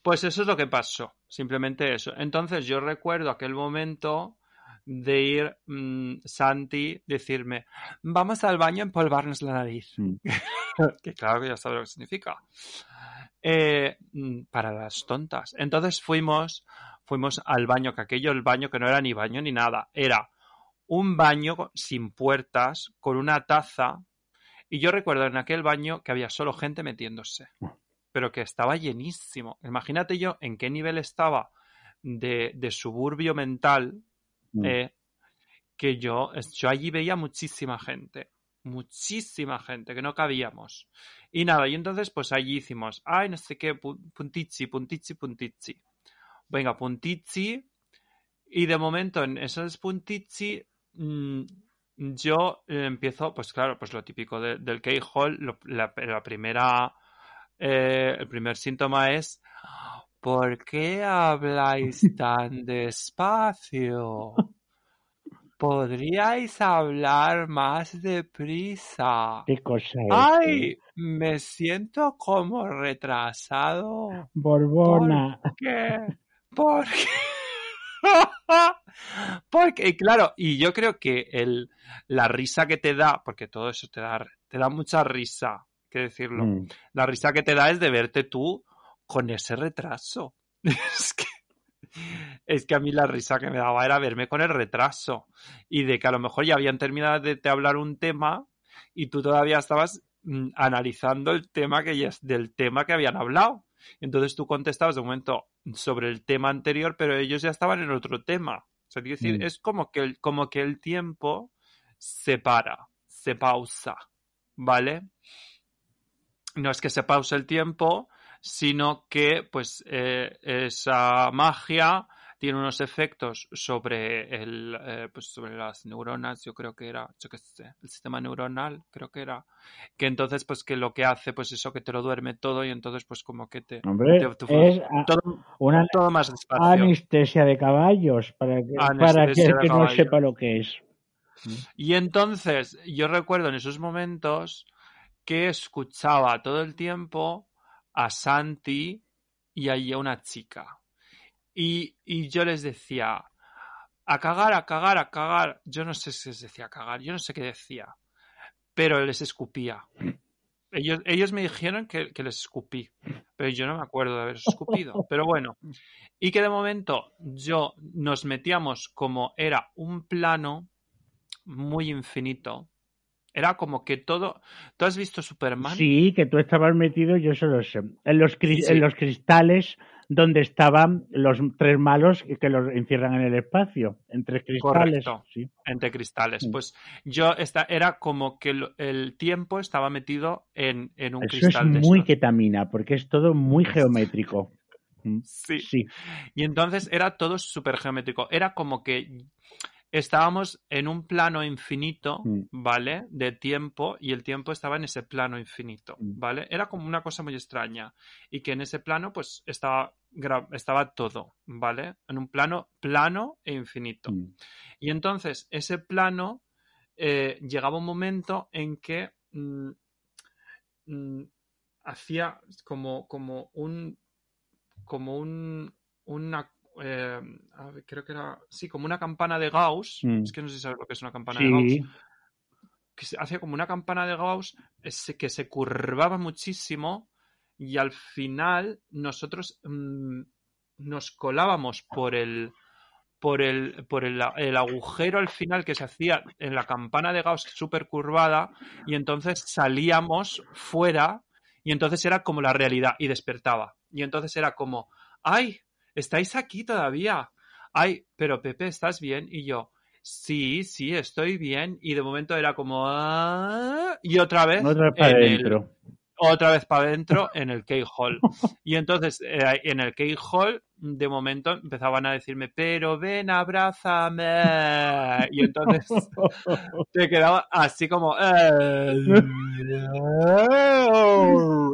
Pues eso es lo que pasó. Simplemente eso. Entonces yo recuerdo aquel momento de ir mm, Santi decirme, vamos al baño a empolvarnos la nariz. Mm. que claro que ya sabe lo que significa. Eh, mm, para las tontas. Entonces fuimos, fuimos al baño, que aquello, el baño que no era ni baño ni nada, era un baño sin puertas, con una taza. Y yo recuerdo en aquel baño que había solo gente metiéndose, pero que estaba llenísimo. Imagínate yo en qué nivel estaba de, de suburbio mental, Mm. eh, que yo, yo allí veía muchísima gente, muchísima gente, que no cabíamos. Y nada, y entonces pues allí hicimos, ay, no sé qué, pu- puntici, puntici, puntici. Venga, puntici. Y de momento en esos puntici mm, yo eh, empiezo, pues claro, pues lo típico de- del K-Hall, lo- la, la primera, eh, el primer síntoma es, ¿por qué habláis tan despacio? ¿Podríais hablar más deprisa? ¿Qué cosa es? ¡Ay! Me siento como retrasado. Borbona. ¿Por qué? ¿Por qué? Porque, y claro, y yo creo que el, la risa que te da, porque todo eso te da, te da mucha risa, que decirlo. Mm. La risa que te da es de verte tú con ese retraso. Es que, es que a mí la risa que me daba era verme con el retraso y de que a lo mejor ya habían terminado de te hablar un tema y tú todavía estabas mm, analizando el tema que ya, del tema que habían hablado. Entonces tú contestabas de momento sobre el tema anterior, pero ellos ya estaban en otro tema. O sea, quiero decir, Mm. es como que, el, como que el tiempo se para, se pausa, ¿vale? No es que se pause el tiempo, sino que pues eh, esa magia tiene unos efectos sobre el eh, pues sobre las neuronas, yo creo que era, yo qué sé, el sistema neuronal, creo que era, que entonces pues que lo que hace pues eso que te lo duerme todo y entonces pues como que te, Hombre, te- te- es todo, una todo más despacio. anestesia de caballos, para que, para aquel de que no sepa lo que es. Y entonces yo recuerdo en esos momentos que escuchaba todo el tiempo a Santi y ahí a una chica. Y, y yo les decía, a cagar, a cagar, a cagar. Yo no sé si les decía a cagar, yo no sé qué decía, pero les escupía. Ellos, ellos me dijeron que, que les escupí, pero yo no me acuerdo de haber escupido. Pero bueno, y que de momento yo nos metíamos como era un plano muy infinito. Era como que todo. ¿Tú has visto Superman? Sí, que tú estabas metido, yo eso lo sé. En los, cri- Sí. en los cristales donde estaban los tres malos que los encierran en el espacio, en tres cristales. Correcto. Sí. Entre cristales. Sí. Pues yo esta, era como que el tiempo estaba metido en, en un Eso es cristal. de muy estos. ketamina, porque es todo muy geométrico. Mm, Sí. Sí. Y entonces era todo súper geométrico. Era como que estábamos en un plano infinito, Mm. ¿vale? De tiempo y el tiempo estaba en ese plano infinito, Mm. ¿vale? Era como una cosa muy extraña y que en ese plano pues estaba, estaba todo, ¿vale? En un plano plano e infinito. Mm. Y entonces ese plano eh, llegaba un momento en que mm, mm, hacía como, como un como un una eh, a ver, creo que era sí como una campana de Gauss. Mm. es que no sé si sabes lo que es una campana de Gauss. Que se- hacía como una campana de Gauss ese- que se curvaba muchísimo y al final nosotros mm, nos colábamos por el por el por el, el agujero al final que se hacía en la campana de Gauss súper curvada y entonces salíamos fuera y entonces era como la realidad y despertaba. Y entonces era como ay estáis aquí todavía ay pero Pepe estás bien y yo sí sí estoy bien y de momento era como "Ah", y otra vez Otra vez para adentro. otra vez para adentro en el K-Hall. Y entonces eh, en el K-Hall, de momento empezaban a decirme, pero ven, abrázame. Y entonces te quedaba así como... "Eh".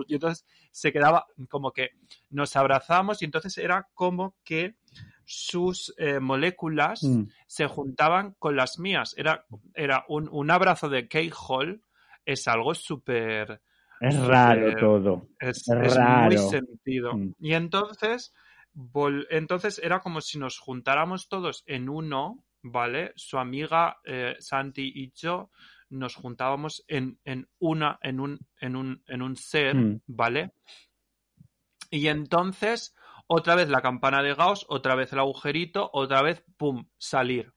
Y entonces se quedaba como que nos abrazamos y entonces era como que sus eh, moléculas Mm. se juntaban con las mías. Era, era un, un abrazo de K-Hall, es algo súper... Es raro todo. es, Es es raro. muy sentido. Mm. Y entonces, vol- entonces era como si nos juntáramos todos en uno, ¿vale? Su amiga eh, Santi y yo nos juntábamos en, en una, en un, en un, en un ser, Mm. ¿vale? Y entonces, otra vez la campana de Gauss, otra vez el agujerito, otra vez, ¡pum!, salir.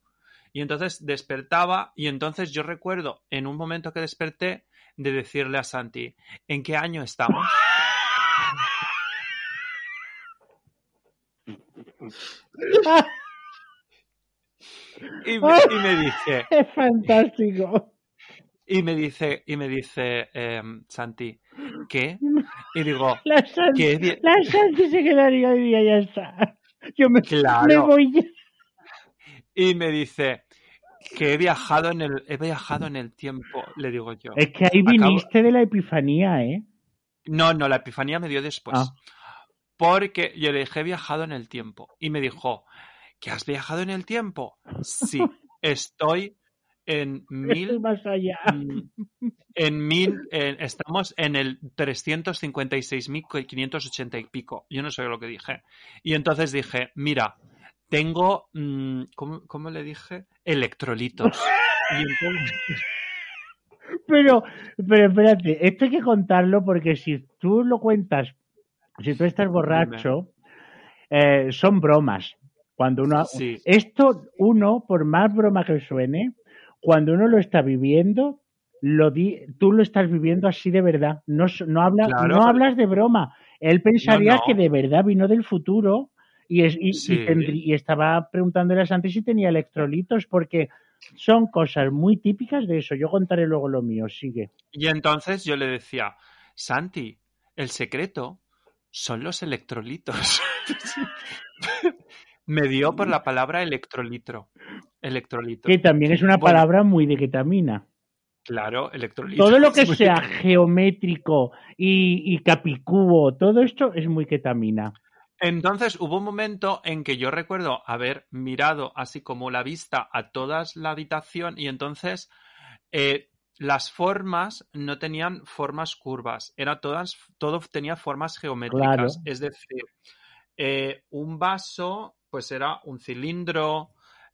Y entonces despertaba y entonces yo recuerdo en un momento que desperté de decirle a Santi, ¿en qué año estamos? Y me, y me dice, Es fantástico. Y me dice, y me dice em, Santi, ¿qué? Y digo, La Santi, ¿qué? la Santi se quedaría hoy día, ya está. Yo me, Claro. me voy. Y me dice, que he viajado en el, he viajado en el tiempo, le digo yo. Es que ahí Acabo- viniste de la epifanía, ¿eh? No, no, la epifanía me dio después. Ah. Porque yo le dije, he viajado en el tiempo. Y me dijo, ¿que has viajado en el tiempo? Sí, estoy en mil... más allá. mm, En mil... en- estamos en el 356.580 y pico. Yo no sé lo que dije. Y entonces dije, mira, tengo... mm, ¿cómo, cómo le dije? Electrolitos. Y entonces... Pero, pero espérate, esto hay que contarlo porque si tú lo cuentas, si tú estás borracho, eh, son bromas. Cuando uno, Sí. esto uno, por más broma que suene, cuando uno lo está viviendo, lo di, tú lo estás viviendo así de verdad. No, no, habla- Claro, no hablas de broma. Él pensaría No, que de verdad vino del futuro y, es, y, y Sí. tendrí- y estaba preguntándole a Santi si tenía electrolitos porque son cosas muy típicas de eso. Yo contaré luego lo mío. Sigue. Y entonces yo le decía, Santi, el secreto son los electrolitos. Me dio por la palabra electrolitro. Electrolitro. Que también es una Bueno. palabra muy de ketamina. Claro, electrolitro. Todo lo que sea geométrico y, y capicubo, todo esto es muy ketamina. Entonces hubo un momento en que yo recuerdo haber mirado así como la vista a toda la habitación y entonces eh, las formas no tenían formas curvas, era todas, todo tenía formas geométricas. Claro. Es decir, eh, un vaso, pues era un cilindro,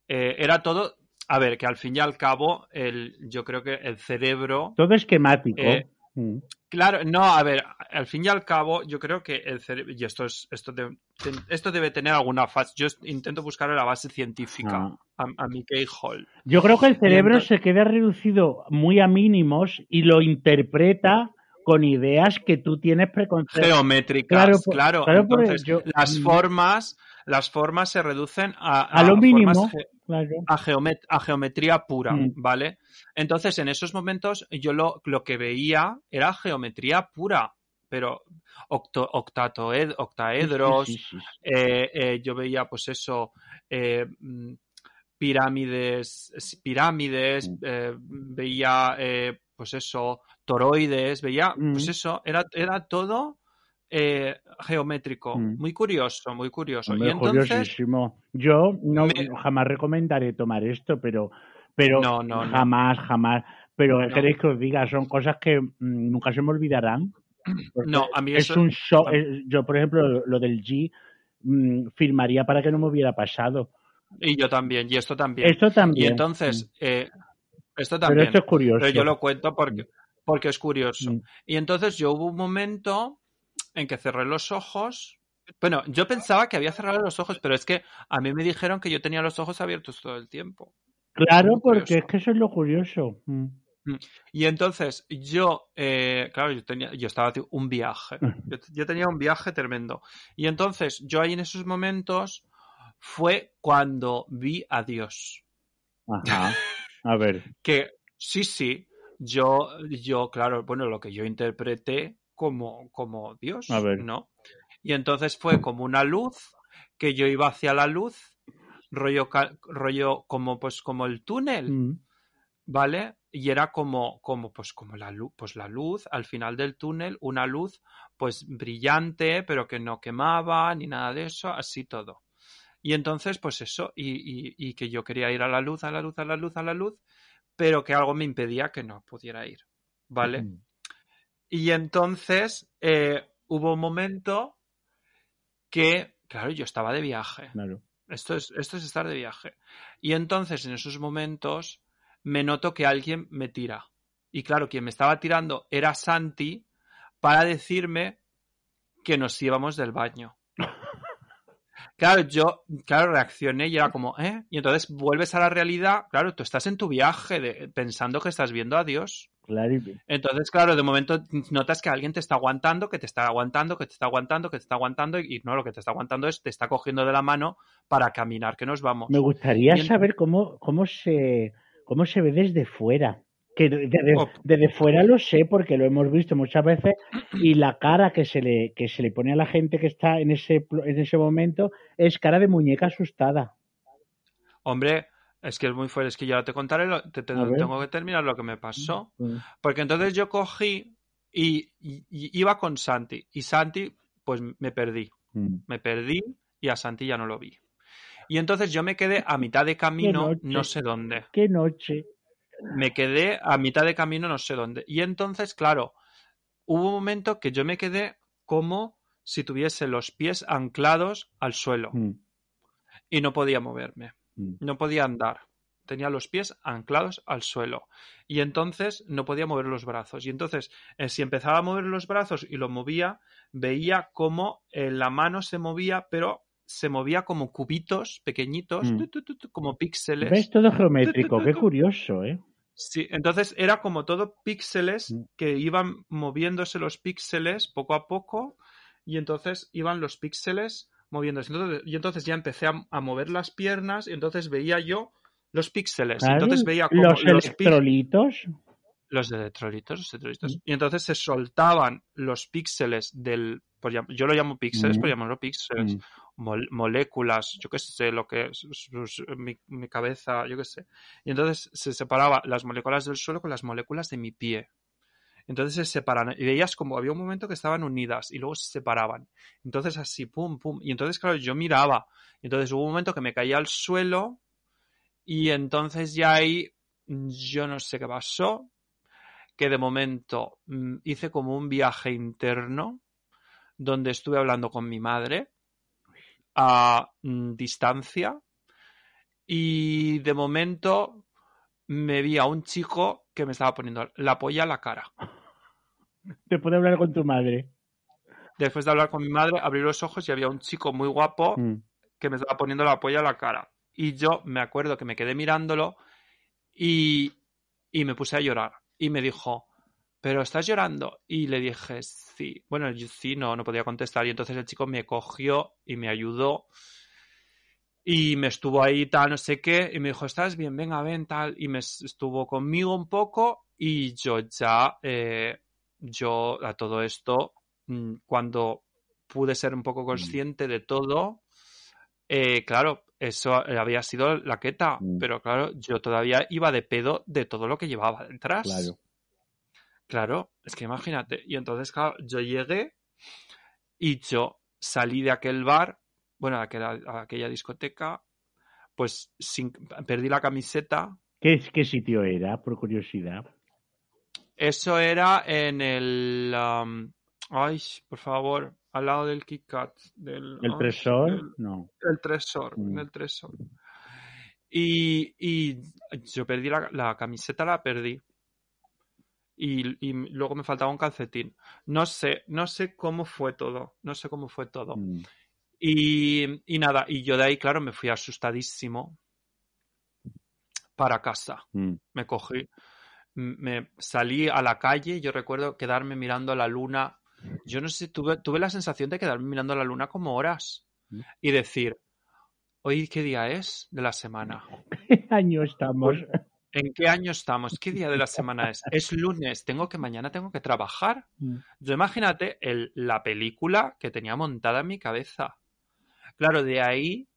eh, era todo. A ver, que al fin y al cabo, el, yo creo que el cerebro. Todo esquemático. Eh, Mm. Claro, no, a ver, al fin y al cabo, yo creo que el cerebro, y esto es, esto, de- ten- esto debe tener alguna fase, yo intento buscar la base científica Ah. a, a mi Hall. Yo creo que el cerebro se queda reducido muy a mínimos y lo interpreta con ideas que tú tienes preconcebidas. Geométricas, Claro, claro. por- claro, Entonces, yo- las mm. formas, las formas se reducen a, A lo mínimo. Claro. a, geomet- a geometría pura, Mm. ¿vale? Entonces, en esos momentos, yo lo, lo que veía era geometría pura, pero octo, octatoed- octaedros, Sí, sí, sí, sí. eh, eh, yo veía, pues eso, eh, mm, pirámides, pirámides, Mm. veía, pues eso, toroides, veía, pues eso, era, era todo eh, geométrico, Mm. muy curioso, muy curioso. Hombre, y entonces, curiosísimo. Yo no Me- jamás recomendaré tomar esto, pero, pero No, no, no. jamás, jamás. Pero ¿qué No. queréis que os diga? Son cosas que mm, nunca se me olvidarán. No, a mí es eso- un shock. es- yo, por ejemplo, lo, del G mm, firmaría para que no me hubiera pasado. y yo también, y esto también. Esto también. y entonces, eh, esto Mm. Pero también. esto es curioso. Pero yo lo cuento porque, porque es curioso. Mm. Y entonces yo hubo un momento en que cerré los ojos. Bueno, yo pensaba que había cerrado los ojos, pero es que a mí me dijeron que yo tenía los ojos abiertos todo el tiempo. Claro, porque es que eso es lo curioso. Mm. Y entonces yo, eh, claro, yo tenía, yo estaba un viaje. Yo, yo tenía un viaje tremendo. Y entonces yo ahí en esos momentos fue cuando vi a Dios. Ajá. A ver. que sí, sí, yo, yo, claro, bueno, lo que yo interpreté como, como Dios, A ver. ¿no? Y entonces fue como una luz, que yo iba hacia la luz, rollo, rollo como, pues, como el túnel, Mm. ¿vale? Y era como, como, pues, como la luz, pues la luz al final del túnel, una luz, pues, brillante, pero que no quemaba, ni nada de eso, así todo. Y entonces, pues eso, y, y- y que yo quería ir a la luz, a la luz, a la luz, a la luz, pero que algo me impedía que no pudiera ir, ¿vale? Mm. Y entonces eh, hubo un momento que, claro, yo estaba de viaje. Claro. Esto es, esto es estar de viaje. Y entonces en esos momentos me noto que alguien me tira. Y claro, quien me estaba tirando era Santi para decirme que nos íbamos del baño. Claro, yo, claro, reaccioné y era como, ¿eh? Y entonces vuelves a la realidad, claro, tú estás en tu viaje de- pensando que estás viendo a Dios. Entonces, claro, de momento notas que alguien te está aguantando, que te está aguantando, que te está aguantando, que te está aguantando, y no, lo que te está aguantando es te está cogiendo de la mano para caminar, que nos vamos. Me gustaría saber cómo, cómo se cómo se ve desde fuera. Que de- desde, desde fuera lo sé porque lo hemos visto muchas veces y la cara que se le que se le pone a la gente que está en ese en ese momento es cara de muñeca asustada. Hombre, es que es muy fuerte, es que yo ahora te contaré, lo- te, tengo que terminar lo que me pasó. Mm. Porque entonces yo cogí y, y- y iba con Santi, y Santi, pues me perdí. Mm. Me perdí y a Santi ya no lo vi. Y entonces yo me quedé a mitad de camino, no sé dónde. Qué noche. me quedé a mitad de camino no sé dónde. Y entonces, claro, hubo un momento que yo me quedé como si tuviese los pies anclados al suelo Mm. y no podía moverme, Mm. No podía andar. Tenía los pies anclados al suelo y entonces no podía mover los brazos. Y entonces, eh, si empezaba a mover los brazos y lo movía, veía como eh, la mano se movía, pero se movía como cubitos pequeñitos, Mm. tu, tu, tu, tu, como píxeles. ¿Ves todo geométrico? Qué curioso, ¿eh? Sí, entonces era como todo píxeles Mm. que iban moviéndose los píxeles poco a poco y entonces iban los píxeles moviéndose. Entonces- y entonces ya empecé a, a mover las piernas y entonces veía yo los píxeles. Claro, entonces veía como los los, electrolitos. los electrolitos, los electrolitos. Mm. Y entonces se soltaban los píxeles del... pues yo lo llamo píxeles, Mm. por llamarlo píxeles. Mm. mol- moléculas, yo qué sé, lo que es sus- mi, mi cabeza, yo qué sé. Y entonces se separaba las moléculas del suelo con las moléculas de mi pie. Entonces se separan y veías como había un momento que estaban unidas y luego se separaban. Entonces así, pum, pum. Y entonces, claro, yo miraba. Entonces hubo un momento que me caía al suelo y entonces ya ahí mm, yo no sé qué pasó, que de momento mm, hice como un viaje interno donde estuve hablando con mi madre a mm, distancia y de momento me vi a un chico que me estaba poniendo la polla a la cara. Te puede hablar con tu madre. Después de hablar con mi madre, abrí los ojos y había un chico muy guapo Mm. que me estaba poniendo la polla a la cara. Y yo me acuerdo que me quedé mirándolo y, y me puse a llorar. Y me dijo, ¿pero estás llorando? Y le dije, sí. Bueno, yo sí, no, no podía contestar. Y entonces el chico me cogió y me ayudó. Y me estuvo ahí, tal, no sé qué. Y me dijo, ¿estás bien? Venga, ven, tal. Y me estuvo conmigo un poco. Y yo ya, eh, yo a todo esto, mm, cuando pude ser un poco consciente de todo, eh, claro, eso había sido la queta, Mm. pero claro, yo todavía iba de pedo de todo lo que llevaba detrás. Claro. Claro, es que imagínate. Y entonces, claro, yo llegué y yo salí de aquel bar, bueno, de aquella discoteca, pues sin, perdí la camiseta. ¿Qué, ¿Qué sitio era, por curiosidad? Eso era en el... um, ay, por favor, al lado del Kit Kat. Del, ¿El Tresor? del- No. El Tresor, Mm. en el Tresor. Y, y yo perdí la, la camiseta, la perdí. Y, y luego me faltaba un calcetín. No sé, no sé cómo fue todo. No sé cómo fue todo. Mm. Y, y nada, y yo de ahí, claro, me fui asustadísimo para casa. Mm. Me cogí, me salí a la calle. Yo recuerdo quedarme mirando la luna. Yo no sé, tuve, tuve la sensación de quedarme mirando la luna como horas y decir, ¿hoy qué día es de la semana? ¿Qué año estamos? ¿En qué año estamos? ¿Qué día de la semana es? Es lunes, tengo que mañana tengo que trabajar. Mm. Yo imagínate el- la película que tenía montada en mi cabeza. Claro, de ahí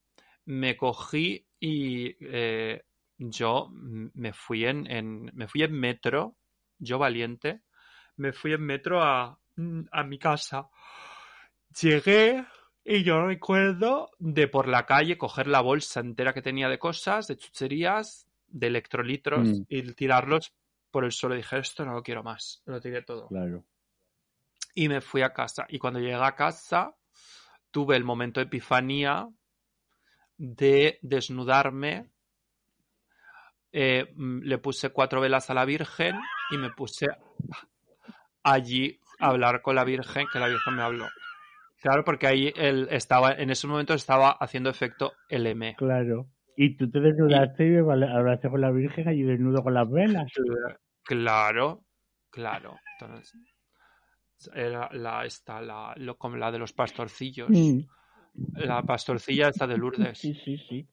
me cogí y eh, yo me fui en, en- me fui en metro, yo valiente, me fui en metro a, mm, a mi casa. Llegué y yo recuerdo de por la calle coger la bolsa entera que tenía de cosas, de chucherías, de electrolitros Mm. y tirarlos por el suelo. Dije, esto no lo quiero más, lo tiré todo Claro. y me fui a casa. Y cuando llegué a casa, tuve el momento de epifanía de desnudarme. Eh, mm, le puse cuatro velas a la Virgen y me puse allí a hablar con la Virgen, que la Virgen me habló. Claro, porque ahí él estaba, en ese momento estaba haciendo efecto LM. Claro. Y tú te desnudaste y hablaste con la Virgen allí desnudo con las velas. Claro, claro. Entonces, era la, esta, la, lo- como la de los pastorcillos. Mm. La pastorcilla está de Lourdes. Sí, sí, sí.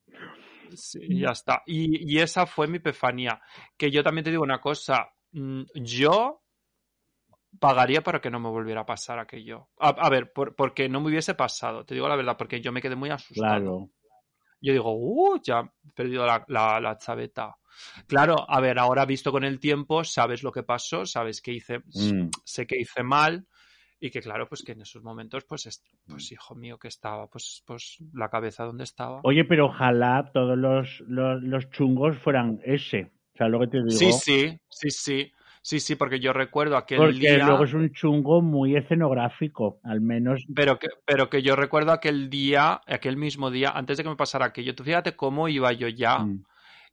Sí, ya está. Y, y esa fue mi epifanía. Que yo también te digo una cosa. mm, Yo pagaría para que no me volviera a pasar aquello. A, a ver, por- porque no me hubiese pasado. Te digo la verdad, porque yo me quedé muy asustado. Claro. Yo digo, uh, ya he perdido la, la, la chaveta. Claro, a ver, ahora visto con el tiempo, sabes lo que pasó, sabes que hice, Mm. sé que hice mal y que claro, pues que en esos momentos, pues, es- pues hijo mío, que estaba, pues, pues la cabeza donde estaba. Oye, pero ojalá todos los, los, los chungos fueran ese. O sea, lo que te digo. Sí, sí, sí, sí, sí, sí, porque yo recuerdo aquel Porque día, luego es un chungo muy escenográfico, al menos. pero que, pero que yo recuerdo aquel día, aquel mismo día, antes de que me pasara aquello, tú fíjate cómo iba yo ya, Mm.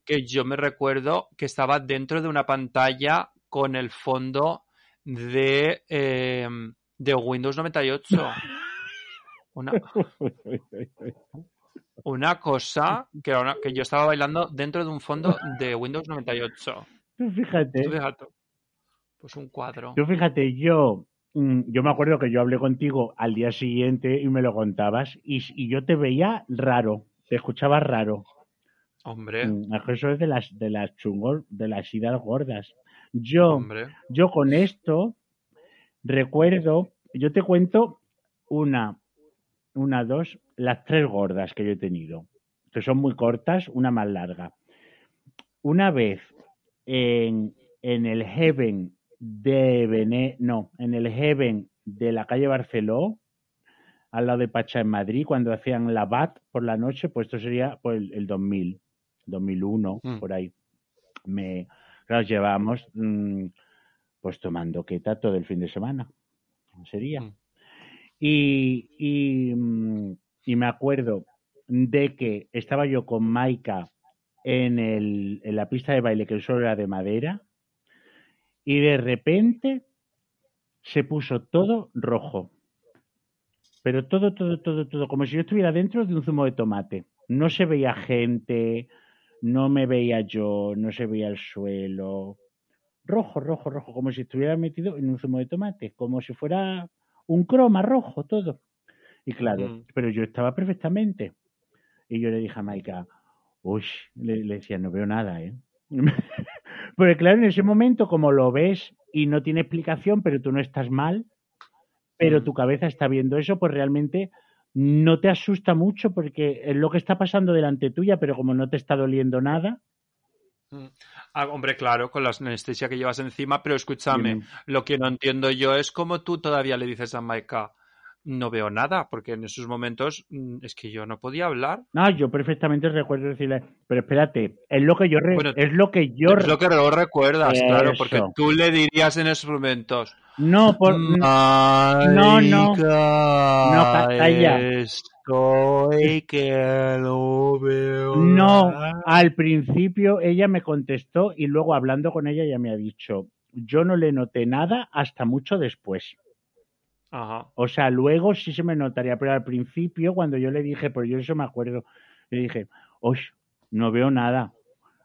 que yo me recuerdo que estaba dentro de una pantalla con el fondo de, eh, de Windows 98. Una, una cosa que, era una- que yo estaba bailando dentro de un fondo de Windows 98. Tú fíjate, Tú fíjate, pues un cuadro. tú fíjate, yo, mm, yo me acuerdo que yo hablé contigo al día siguiente y me lo contabas y, y yo te veía raro, te escuchaba raro. Hombre, Mm, Eso es de las, de las chungos, de las idas gordas. Yo, hombre. yo con esto recuerdo, yo te cuento una, una, dos, las tres gordas que yo he tenido, que son muy cortas, una más larga. Una vez en, en el Heaven de Bené, no, en el Heaven de la calle Barceló, al lado de Pacha en Madrid, cuando hacían la BAT por la noche, pues esto sería pues, el, el 2000, 2001, Mm. por ahí. Me, claro, llevábamos mm, pues tomando queta todo el fin de semana, sería. Mm. Y, y, mm, y me acuerdo de que estaba yo con Maika en, el, en la pista de baile, que el suelo era de madera, y de repente se puso todo rojo. Pero todo, todo, todo, todo, como si yo estuviera dentro de un zumo de tomate. No se veía gente, no me veía yo, no se veía el suelo. Rojo, rojo, rojo, como si estuviera metido en un zumo de tomate, como si fuera un croma rojo todo. Y claro, Mm. pero yo estaba perfectamente. Y yo le dije a Maika, uy, le, le decía, no veo nada, ¿eh? Porque claro, en ese momento, como lo ves y no tiene explicación, pero tú no estás mal, pero Mm. tu cabeza está viendo eso, pues realmente no te asusta mucho porque es lo que está pasando delante tuya, pero como no te está doliendo nada, Ah, hombre, claro, con la anestesia que llevas encima, pero escúchame, lo que no entiendo yo es cómo tú todavía le dices a Maika, no veo nada, porque en esos momentos mm, es que yo no podía hablar. no, yo perfectamente recuerdo decirle, pero espérate, es lo que yo re- Bueno, es lo que yo es lo que luego recuerdas, claro, porque tú le dirías en esos momentos, no por no, no. ca- calla. Estoy que no veo No, nada". al principio ella me contestó y luego hablando con ella ya me ha dicho, yo no le noté nada hasta mucho después. Ajá. O sea, luego sí se me notaría, pero al principio cuando yo le dije, pues yo eso me acuerdo, le dije, oye, no veo nada.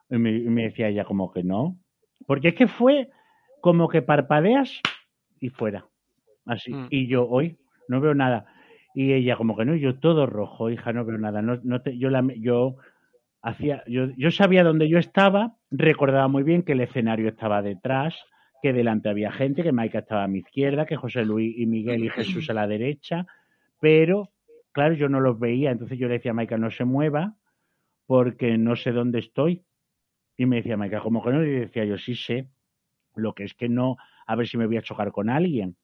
Y me, y me decía ella como que no. Porque es que fue como que parpadeas y fuera. Así. Mm. Y yo, hoy no veo nada. Y ella como que no, yo todo rojo, hija, no veo nada. No, no te, yo, la, yo hacía, yo, yo sabía dónde yo estaba, recordaba muy bien que el escenario estaba detrás, que delante había gente, que Maika estaba a mi izquierda, que José Luis y Miguel y Jesús a la derecha, pero claro, yo no los veía, entonces yo le decía a Maika, no se mueva, porque no sé dónde estoy. Y me decía Maika, como que no? Y decía yo, sí sé, lo que es que no, a ver si me voy a chocar con alguien.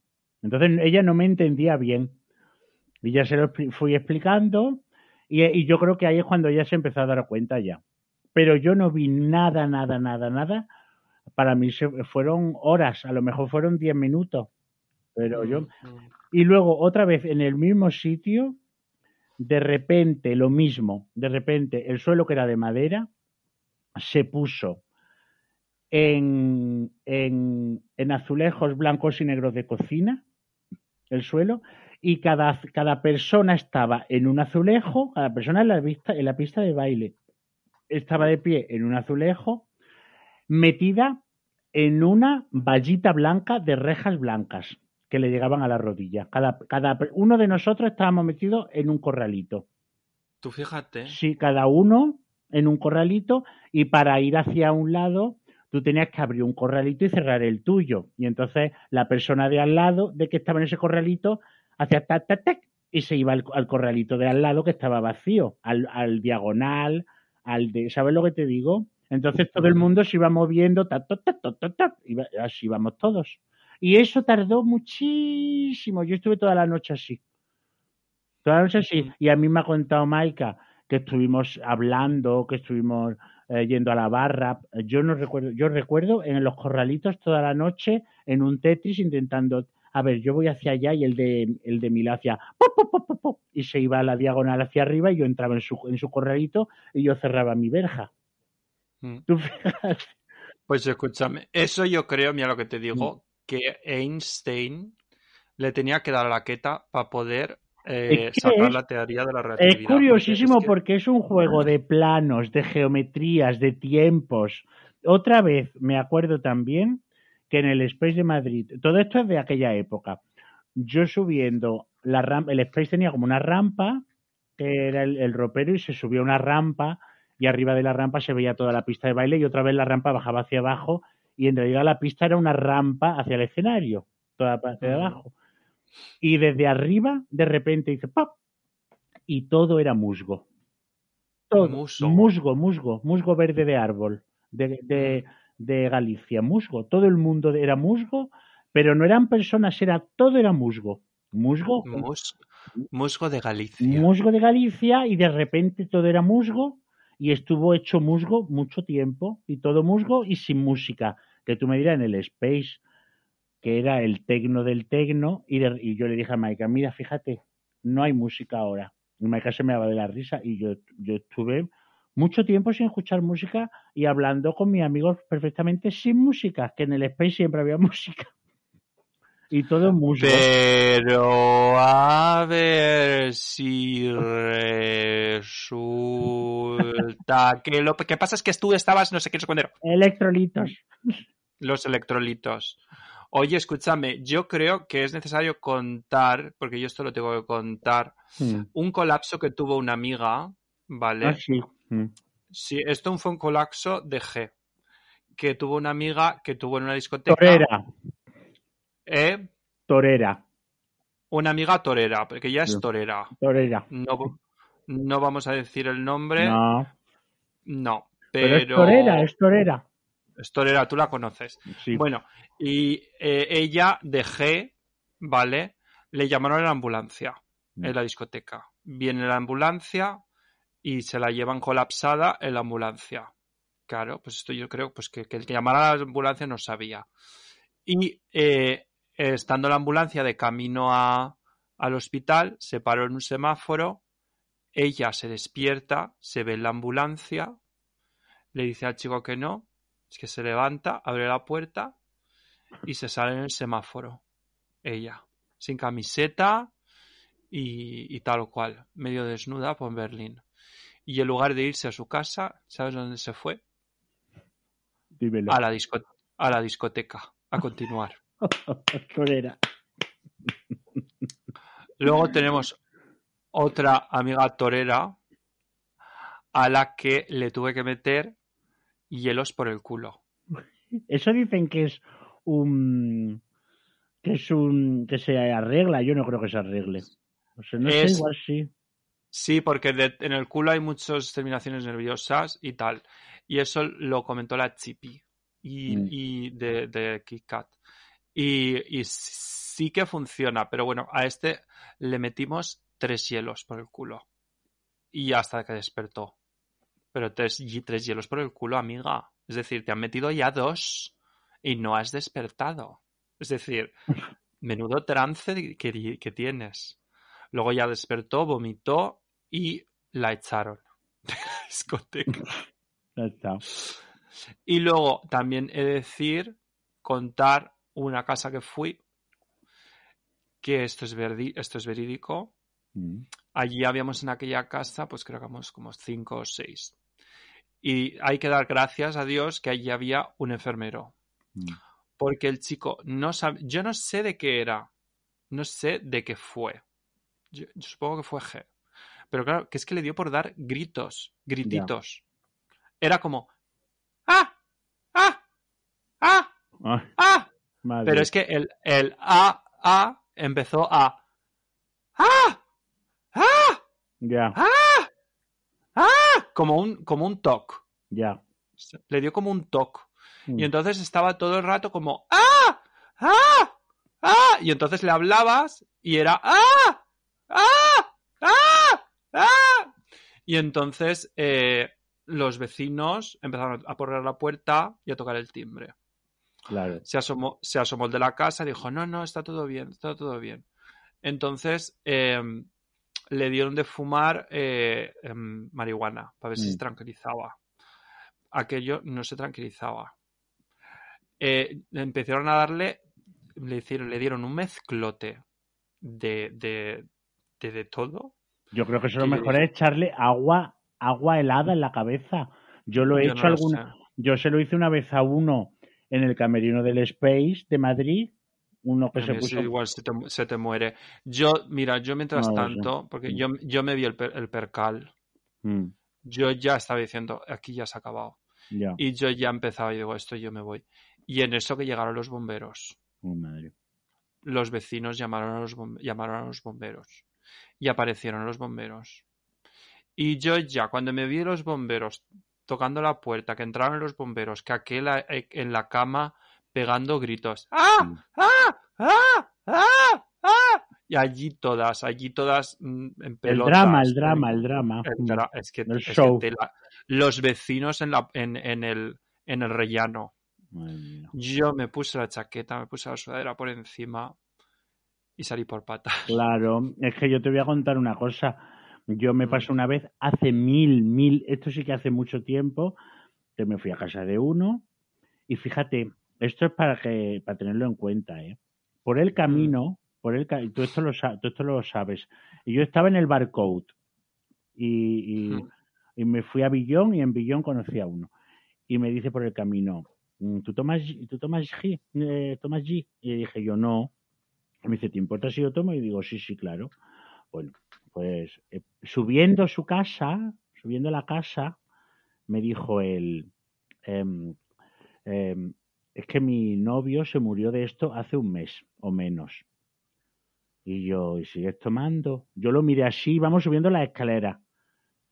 Entonces ella no me entendía bien. Y ya se lo fui explicando, y, y yo creo que ahí es cuando ella se empezó a dar cuenta ya. Pero yo no vi nada, nada, nada, nada. Para mí se, fueron horas, a lo mejor fueron 10 minutos. Pero yo, Mm, y luego otra vez en el mismo sitio, de repente lo mismo, de repente el suelo que era de madera se puso en, en, en azulejos blancos y negros de cocina, el suelo, y cada, cada persona estaba en un azulejo, cada persona en la, vista, en la pista de baile estaba de pie en un azulejo, metida en una vallita blanca de rejas blancas que le llegaban a la rodilla. Cada, cada uno de nosotros estábamos metidos en un corralito. Tú fíjate. Sí, cada uno en un corralito y para ir hacia un lado tú tenías que abrir un corralito y cerrar el tuyo. Y entonces la persona de al lado de que estaba en ese corralito hacía tac, tac, tac y se iba al, al corralito de al lado que estaba vacío, al, al diagonal, al de, ¿sabes lo que te digo? Entonces todo el mundo se iba moviendo, va- así íbamos todos. Y eso tardó muchísimo. Yo estuve toda la noche así. Toda la noche así. Y a mí me ha contado Maika que estuvimos hablando, que estuvimos eh, yendo a la barra. Yo no recuerdo, yo recuerdo en los corralitos toda la noche en un Tetris intentando, a ver, yo voy hacia allá y el de el de Mila pop, pop, pop, y se iba a la diagonal hacia arriba y yo entraba en su en su corralito y yo cerraba mi verja. Mm. Tú fíjate. Pues escúchame, eso yo creo, mira lo que te Mm. digo, que Einstein le tenía que dar a la queta para poder eh, sacar es- la teoría de la relatividad. Es curiosísimo porque es que- porque es un juego de planos, de geometrías, de tiempos. Otra vez me acuerdo también que en el Space de Madrid, todo esto es de aquella época. Yo subiendo la rampa, el Space tenía como una rampa, que era el, el ropero, y se subía una rampa, y arriba de la rampa se veía toda la pista de baile, y otra vez la rampa bajaba hacia abajo, y en realidad la pista era una rampa hacia el escenario, toda la parte de Mm. abajo. Y desde arriba, de repente hice ¡pop! y todo era musgo. Todo, Muso. musgo, musgo, musgo verde de árbol de, de, de Galicia, musgo. Todo el mundo era musgo, pero no eran personas, era todo era musgo. Musgo, Mus- musgo de Galicia. musgo de Galicia y de repente todo era musgo y estuvo hecho musgo mucho tiempo y todo musgo y sin música. Que tú me dirás en el Space, que era el tecno del tecno y, de- y yo le dije a Maika, mira, fíjate, no hay música ahora. Y Maika se me daba de la risa y yo, yo estuve mucho tiempo sin escuchar música y hablando con mis amigos perfectamente sin música, que en el Space siempre había música. Y todo musgo. Pero a ver si resulta que lo que pasa es que tú estabas, no sé qué esconder, Electrolitos. los electrolitos. Oye, escúchame, yo creo que es necesario contar, porque yo esto lo tengo que contar, Mm. un colapso que tuvo una amiga, ¿vale? Ah, sí. Mm. Sí, esto fue un colapso de G, que tuvo una amiga que tuvo en una discoteca. Torera. ¿Eh? Torera. Una amiga torera, porque ya es torera. Torera. No, no vamos a decir el nombre. No. No, Pero, pero, es torera, es torera. es torera, tú la conoces. Sí. Bueno, y eh, ella de G, ¿vale? Le llamaron a la ambulancia Mm. en la discoteca. Viene la ambulancia y se la llevan colapsada en la ambulancia. Claro, pues esto yo creo pues que, que el que llamara a la ambulancia no sabía. Y eh, estando la ambulancia de camino a, al hospital, se paró en un semáforo, ella se despierta, se ve en la ambulancia, le dice al chico que no, es que se levanta, abre la puerta y se sale en el semáforo. Ella, sin camiseta y, y tal o cual, medio desnuda por Berlín. Y en lugar de irse a su casa, ¿sabes dónde se fue? Dímelo. A la, disco- a la discoteca, a continuar. Torera. Luego tenemos otra amiga torera a la que le tuve que meter hielos por el culo. Eso dicen que es un que es un que se arregla, yo no creo que se arregle. O sea, no sé, Es- igual sí. Sí, porque de- en el culo hay muchas terminaciones nerviosas y tal. Y eso lo comentó la Chippy y, Mm. y de, de Kit Kat. Y, y sí que funciona, pero bueno, a este le metimos tres hielos por el culo. Y hasta que despertó. Pero tres, tres hielos por el culo, amiga. Es decir, te han metido ya dos y no has despertado. Es decir, menudo trance que, que tienes. Luego ya despertó, vomitó y la echaron de la discoteca. Y luego también he de decir, contar una casa que fui, que esto es, verdi- esto es verídico. Mm. Allí habíamos en aquella casa, pues creo que éramos como cinco o seis. Y hay que dar gracias a Dios que allí había un enfermero. Mm. Porque el chico no sabe, yo no sé de qué era, no sé de qué fue. Yo, yo supongo que fue G. Pero claro, que es que le dio por dar gritos, grititos. Era como, ¡ah! ¡ah! ¡ah! ¡ah! Madre. Pero es que el, el A, A empezó a, ¡ah! ¡ah! Ya, ¡ah! ¡ah! Como un, como un toc. ya. Le dio como un toc. Mm. Y entonces estaba todo el rato como ¡Ah! ¡Ah! ¡Ah! Y entonces le hablabas y era ¡Ah! ¡Ah! ¡Ah! ¡Ah! Y entonces eh, los vecinos empezaron a poner la puerta y a tocar el timbre. Claro. Se asomó, se asomó el de la casa y dijo, no, no, está todo bien, está todo bien. Entonces eh, le dieron de fumar eh, em, marihuana para ver si Mm. se tranquilizaba. Aquello no se tranquilizaba. Eh, empezaron a darle, le, hicieron, le dieron un mezclote de, de, de, de todo. Yo creo que eso lo Que mejor es echarle agua, agua helada en la cabeza. Yo lo he Yo hecho no alguna. Yo se lo hice una vez a uno en el camerino del Space de Madrid. Uno que se puso. igual se te, se te muere. Yo, mira, yo mientras No tanto, porque yo, yo me vi el, per- el percal, Mm, yo ya estaba diciendo, aquí ya se ha acabado. ya. Y yo ya empezaba y digo, esto yo me voy. Y en eso que llegaron los bomberos, Oh, madre. los vecinos llamaron a los, llamaron a los bomberos. y aparecieron los bomberos. Y yo ya, cuando me vi los bomberos tocando la puerta, que entraron los bomberos, que aquel eh, en la cama pegando gritos. ¡Ah! ¡Ah! ¡Ah! ¡Ah! ¡Ah! Y allí todas, allí todas mm, en El pelotas. drama, el drama, el drama. El dra- es que, El es que show. los vecinos en, la, en, en el, en el rellano. Yo me puse la chaqueta, me puse la sudadera por encima y salí por patas. Claro, es que yo te voy a contar una cosa. Yo me Mm. pasó una vez hace mil, mil, esto sí que hace mucho tiempo, que me fui a casa de uno y fíjate, esto es para que para tenerlo en cuenta, ¿eh? Por el camino, por el tú esto lo tú esto lo sabes. Y yo estaba en el barcode y, y, Mm. y me fui a Billón y en Billón conocí a uno y me dice por el camino, "Mm, ¿tú tomas, tú tomas G? Eh, ¿Tomas G? Y dije yo no. Y me dice, ¿te importa si yo tomo? Y digo, sí, sí, claro. Bueno, pues eh, subiendo su casa, subiendo la casa, me dijo él, em, em, es que mi novio se murió de esto hace un mes o menos. Y yo, ¿y sigues tomando? Yo lo miré así, vamos subiendo la escalera.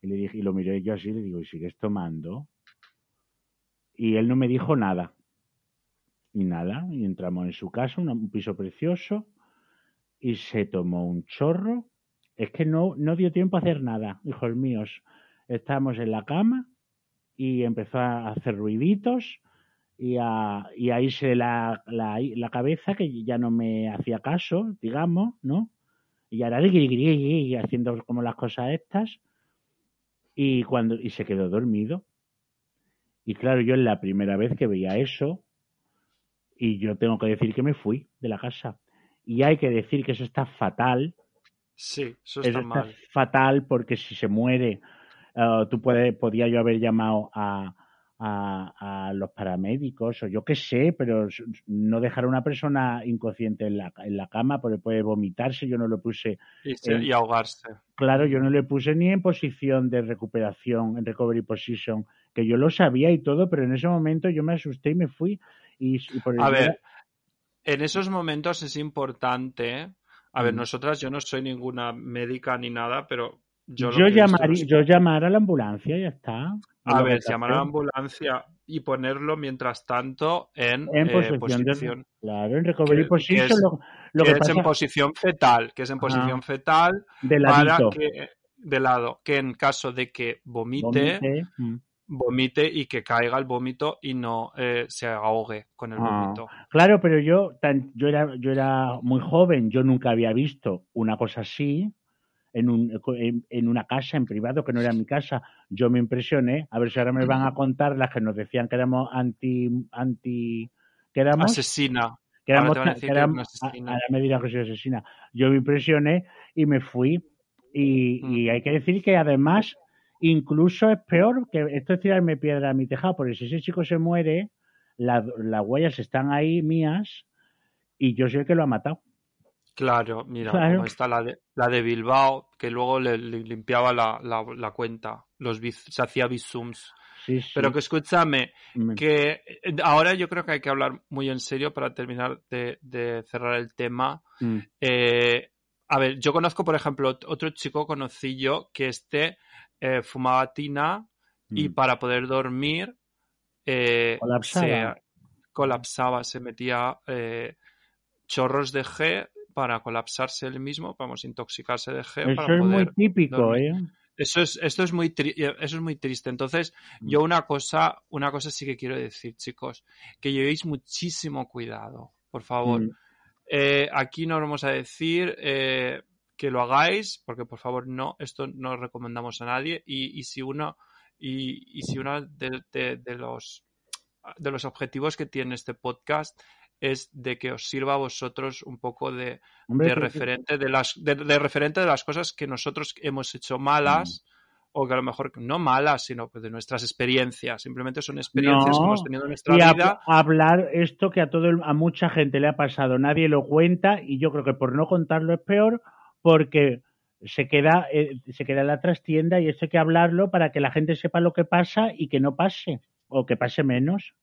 Y le dije, y lo miré yo así, le digo, ¿y sigues tomando? Y él no me dijo nada. Y nada, y entramos en su casa, un piso precioso, y se tomó un chorro. Es que no, no dio tiempo a hacer nada, hijos míos. Estábamos en la cama y empezó a hacer ruiditos y a, y a irse la, la, la cabeza, que ya no me hacía caso, digamos, ¿no? Y ahora y haciendo como las cosas estas. Y cuando y se quedó dormido. Y claro, yo es la primera vez que veía eso. Y yo tengo que decir que me fui de la casa. Y hay que decir que eso está fatal. Sí, eso Eso está está mal. fatal porque si se muere, eh, tú puedes, podía yo haber llamado a, a, a los paramédicos o yo qué sé, pero no dejar a una persona inconsciente en la, en la cama porque puede vomitarse. Yo no lo puse, Y, se- eh, y ahogarse. claro, yo no le puse ni en posición de recuperación, en recovery position, que yo lo sabía y todo, pero en ese momento yo me asusté y me fui. Y, y por A ver, en esos momentos es importante. A ver, Mm. nosotras, yo no soy ninguna médica ni nada, pero yo yo, que llamaría, es- yo llamar a la ambulancia y ya está. Es A que ver, que llamar a la ambulancia y ponerlo mientras tanto en, en eh, posición, de claro en recovery que- que position es- lo, lo que que, es en posición fetal, que es en Ajá. posición fetal de para que de lado, que en caso de que vomite, vomite, mm. Vomite y que caiga el vómito y no eh, se ahogue con el Ah. vómito. claro pero yo tan, yo era yo era muy joven yo nunca había visto una cosa así en, un, en, en una casa en privado que no era mi casa yo me impresioné a ver si ahora me van a contar las que nos decían que éramos anti anti que éramos Asesina. que éramos, Ahora que que éramos- una asesina. ahora me dirán que soy asesina. Yo me impresioné y me fui. Y, Mm. y hay que decir que además, incluso es peor que esto es tirarme piedra a mi tejado, porque si ese chico se muere, la- las huellas están ahí mías y yo soy el que lo ha matado. Claro, mira, Claro. como está la de, la de Bilbao, que luego le, le limpiaba la, la, la cuenta, los se hacía. Sí, sí. Pero que escúchame, Me- que ahora yo creo que hay que hablar muy en serio para terminar de, de cerrar el tema. Mm. Eh, a ver, yo conozco, por ejemplo, ot- otro chico conocí yo que este eh, fumaba tina y Mm. para poder dormir eh, Colapsaba. se colapsaba, se metía eh, chorros de G para colapsarse él mismo, vamos, intoxicarse de G Eso para es muy poder típico, dormir. ¿eh? eso es, esto es muy tri- eso es muy triste. Entonces, Mm. yo una cosa, una cosa sí que quiero decir, chicos, que llevéis muchísimo cuidado, por favor. Mm. Eh, aquí no vamos a decir eh, que lo hagáis, porque por favor no, esto no lo recomendamos a nadie. Y, y si uno, y, y si uno de, de- de los de los objetivos que tiene este podcast es de que os sirva a vosotros un poco de, Hombre, de referente de las de, de referente de las cosas que nosotros hemos hecho malas o que a lo mejor no malas sino pues de nuestras experiencias. Simplemente son experiencias que hemos tenido en nuestra y a- vida. hablar esto que a todo el- a mucha gente le ha pasado, nadie lo cuenta y yo creo que por no contarlo es peor porque se queda eh, se queda en la trastienda y esto hay que hablarlo para que la gente sepa lo que pasa y que no pase o que pase menos.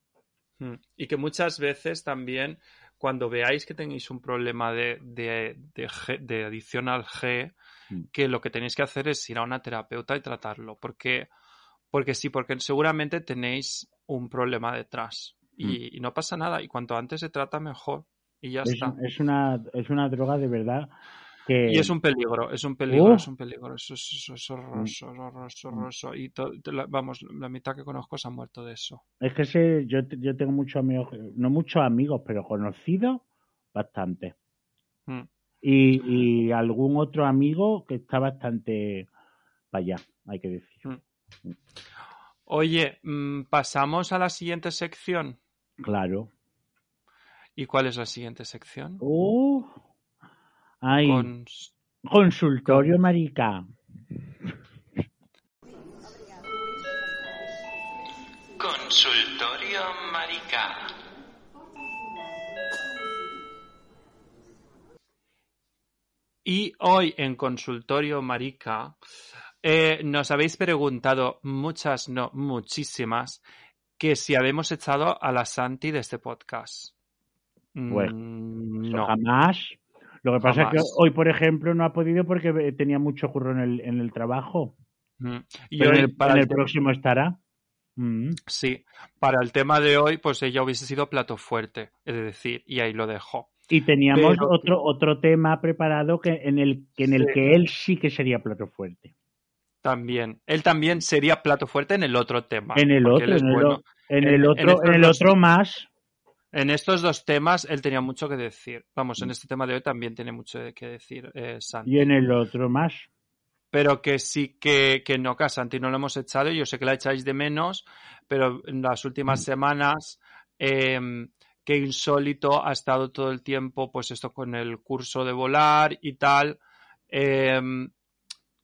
Mm. y que muchas veces también cuando veáis que tenéis un problema de, de, de, adicción al G, Mm. que lo que tenéis que hacer es ir a una terapeuta y tratarlo, porque, porque sí, porque seguramente tenéis un problema detrás y, y no pasa nada, y cuanto antes se trata mejor, y ya Es, está. es una, es una droga de verdad que... Y es un peligro, es un peligro, es un peligro, es, es, horroroso, es horroroso, Mm. horroroso. Y to- te la- vamos, la mitad que conozco se han muerto de eso. Es que sé, yo, te- yo tengo muchos amigos, no muchos amigos, pero conocidos bastante. Mm. Y, y algún otro amigo que está bastante para allá, hay que decir. Oye, mm, pasamos a la siguiente sección. Claro. ¿Y cuál es la siguiente sección? Uh, ay, Con... consultorio marica. Consultorio Marica. Y hoy en Consultorio Marica eh, nos habéis preguntado muchas, no, muchísimas, que si habemos echado a la Santi de este podcast. Pues, Mm, no. Jamás. Lo que pasa es que hoy, por ejemplo, no ha podido porque eh, tenía mucho curro en el, en el trabajo. Mm. Y Pero hoy, en el, para en el el te- próximo estará. Mm. Sí, para el tema de hoy, pues ella hubiese sido plato fuerte, es decir, y ahí lo dejo. Y teníamos Pero- otro otro tema preparado que en el que en el que él sí que sería plato fuerte. También. Él también sería plato fuerte en el otro tema. En el otro, en el, bueno. o- en En- el en otro, en el otro más. En estos dos temas él tenía mucho que decir. Vamos, Mm. en este tema de hoy también tiene mucho que decir eh, Santi. Y en el otro más. Pero que sí que, que no, que a Santi no lo hemos echado. Yo sé que la echáis de menos, pero en las últimas Mm. semanas, eh, que insólito ha estado todo el tiempo, pues esto con el curso de volar y tal. eh,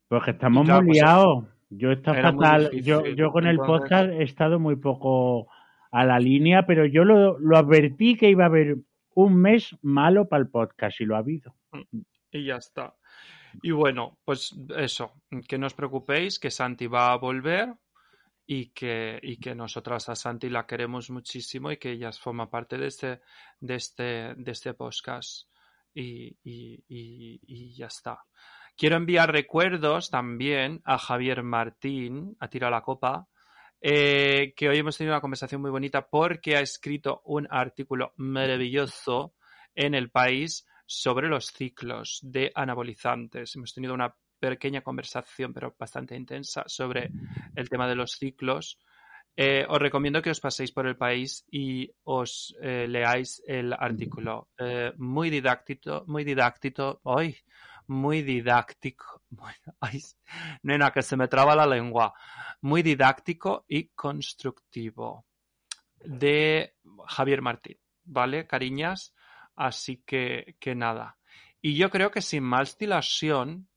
Pues que estamos Y claro, muy pues, liados. Yo muy fatal. Yo, yo con el podcast he estado muy poco a la línea, pero yo lo, lo advertí que iba a haber un mes malo para el podcast y lo ha habido. y ya está. Y bueno, pues eso, que no os preocupéis, que Santi va a volver y que, y que nosotras a Santi la queremos muchísimo y que ella forma parte de este, de este, de este podcast. Y, y, y, y ya está. Quiero enviar recuerdos también a Javier Martín, a Tira la Copa, eh, que hoy hemos tenido una conversación muy bonita porque ha escrito un artículo maravilloso en el país sobre los ciclos de anabolizantes. Hemos tenido una pequeña conversación, pero bastante intensa, sobre el tema de los ciclos. Eh, os recomiendo que os paséis por el país y os eh, leáis el artículo. Muy didáctico, muy didáctico, hoy, muy didáctico, muy- ay, nena, que se me traba la lengua, muy didáctico y constructivo de Javier Martín, ¿vale, cariñas? Así que, que nada. Y yo creo que sin más dilación,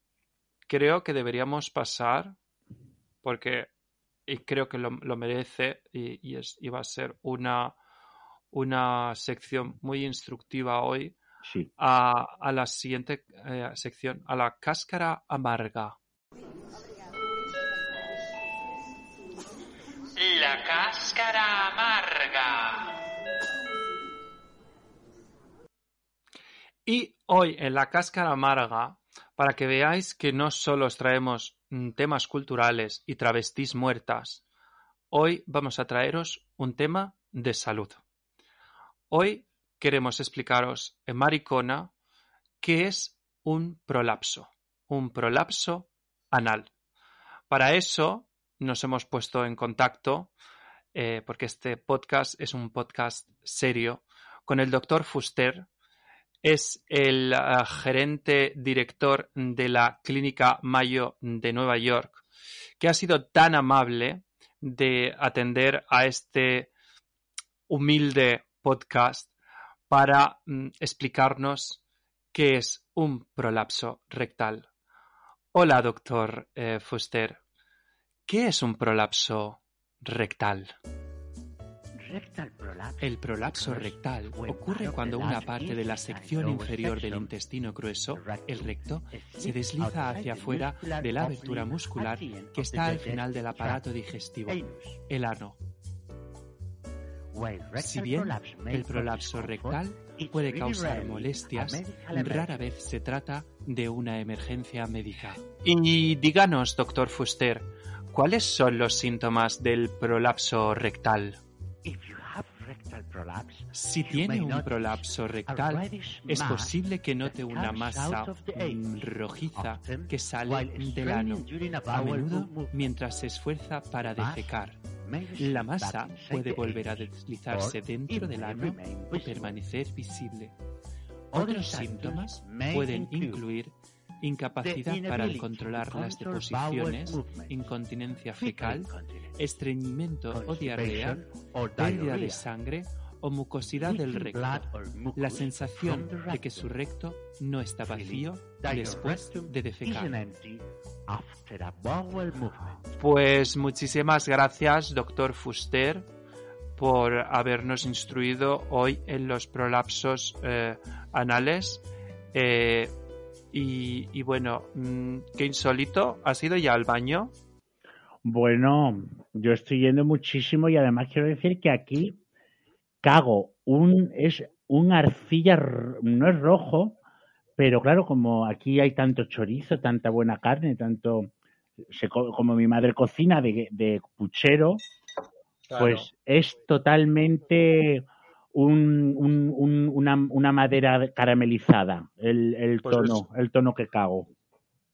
creo que deberíamos pasar, porque y creo que lo, lo merece y, y es, y va a ser una, una sección muy instructiva hoy, Sí. a, a la siguiente eh, sección, a la cáscara amarga. La cáscara amarga. Y hoy en la cáscara amarga, para que veáis que no solo os traemos mm, temas culturales y travestis muertas, hoy vamos a traeros un tema de salud. Hoy queremos explicaros en Maricona qué es un prolapso, un prolapso anal. Para eso nos hemos puesto en contacto, eh, porque este podcast es un podcast serio, con el doctor Fuster, es el uh, gerente director de la Clínica Mayo de Nueva York, que ha sido tan amable de atender a este humilde podcast para mm, explicarnos qué es un prolapso rectal. Hola, doctor eh, Fuster. ¿Qué es un prolapso rectal? El prolapso rectal ocurre cuando una parte de la sección inferior del intestino grueso, el recto, se desliza hacia afuera de la abertura muscular que está al final del aparato digestivo, el ano. Si bien el prolapso rectal puede causar molestias, rara vez se trata de una emergencia médica. Y díganos, doctor Fuster, ¿cuáles son los síntomas del prolapso rectal? Si tiene un prolapso rectal, es posible que note una masa mm, rojiza que sale del ano, a menudo mientras se esfuerza para defecar. La masa puede volver a deslizarse dentro del ano y permanecer visible. Otros síntomas pueden incluir incapacidad para controlar las deposiciones, incontinencia fecal, estreñimiento o diarrea, pérdida de sangre o mucosidad del recto, la sensación de que su recto no está vacío después de defecar. Pues muchísimas gracias, doctor Fuster, por habernos instruido hoy en los prolapsos eh, anales. Eh, y, bueno, mm, qué insólito. ¿Has ido ya al baño? Bueno, yo estoy yendo muchísimo y además quiero decir que aquí cago un es un arcilla no es rojo, pero claro, como aquí hay tanto chorizo, tanta buena carne, tanto como mi madre cocina de, de puchero, pues es totalmente un, un, una, una, madera caramelizada, el, el pues tono, el tono que cago.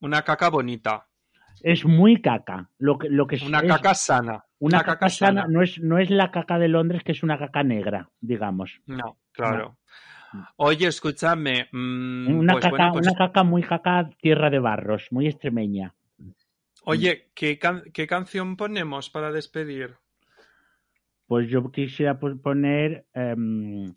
Una caca bonita. Es muy caca. Lo que, lo que una caca sana. Una, caca, sana, No, es, no es la caca de Londres, que es una caca negra, digamos. No, claro. Oye, escúchame. Mm, una, pues caca, pues una caca muy caca, tierra de barros, muy extremeña. Oye, ¿qué, ¿qué canción ponemos para despedir? Pues yo quisiera poner. Em,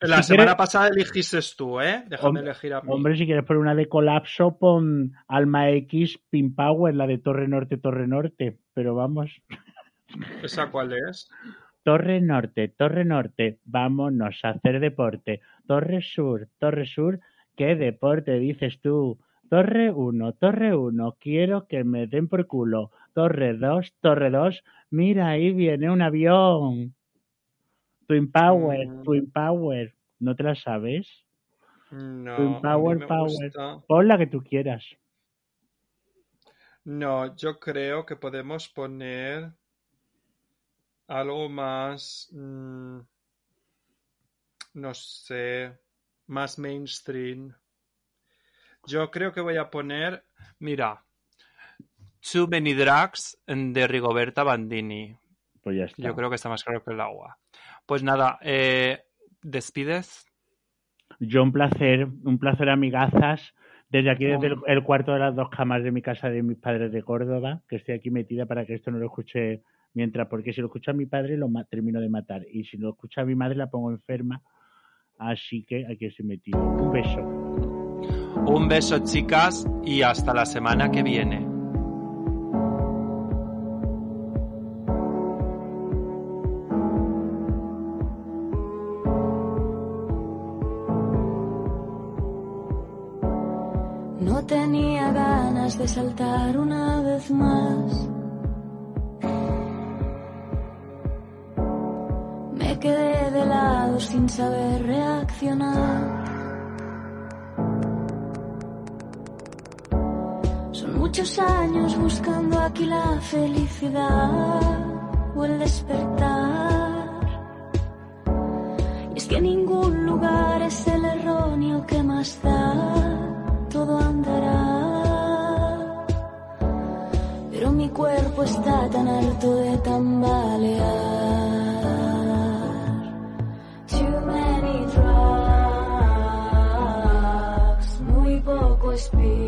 la semana pasada elegiste tú, ¿eh? Déjame elegir a mí. Hombre, si quieres poner una de colapso, pon Alma X Pin Power, la de Torre Norte, Torre Norte. Pero vamos. ¿Esa cuál es? Torre Norte, Torre Norte, vámonos a hacer deporte. Torre Sur, Torre Sur, ¿qué deporte dices tú? Torre 1, Torre 1, quiero que me den por culo. Torre 2, Torre 2, mira, ahí viene un avión. Twin Power, mm. Twin Power, ¿no te la sabes? No. Twin Power, Power. Pon la que tú quieras. No, yo creo que podemos poner algo más, mm, no sé, más mainstream. Yo creo que voy a poner, mira, Too Many Drugs de Rigoberta Bandini. Pues ya está. Yo creo que está más claro que el agua. Pues nada, eh, ¿despides? Yo un placer, un placer amigazas. Desde aquí, desde el, cuarto de las dos camas de mi casa de mis padres de Córdoba, que estoy aquí metida para que esto no lo escuche mientras, porque si lo escucha mi padre lo termino de matar y si lo escucha mi madre la pongo enferma. Así que aquí estoy metido. Un beso. Un beso chicas y hasta la semana que viene. No tenía ganas de saltar una vez más. Sin saber reaccionar. Son muchos años buscando aquí la felicidad o el despertar. Y es que ningún lugar es el erróneo que más da todo andará. Pero mi cuerpo está tan alto de tambalear. Poco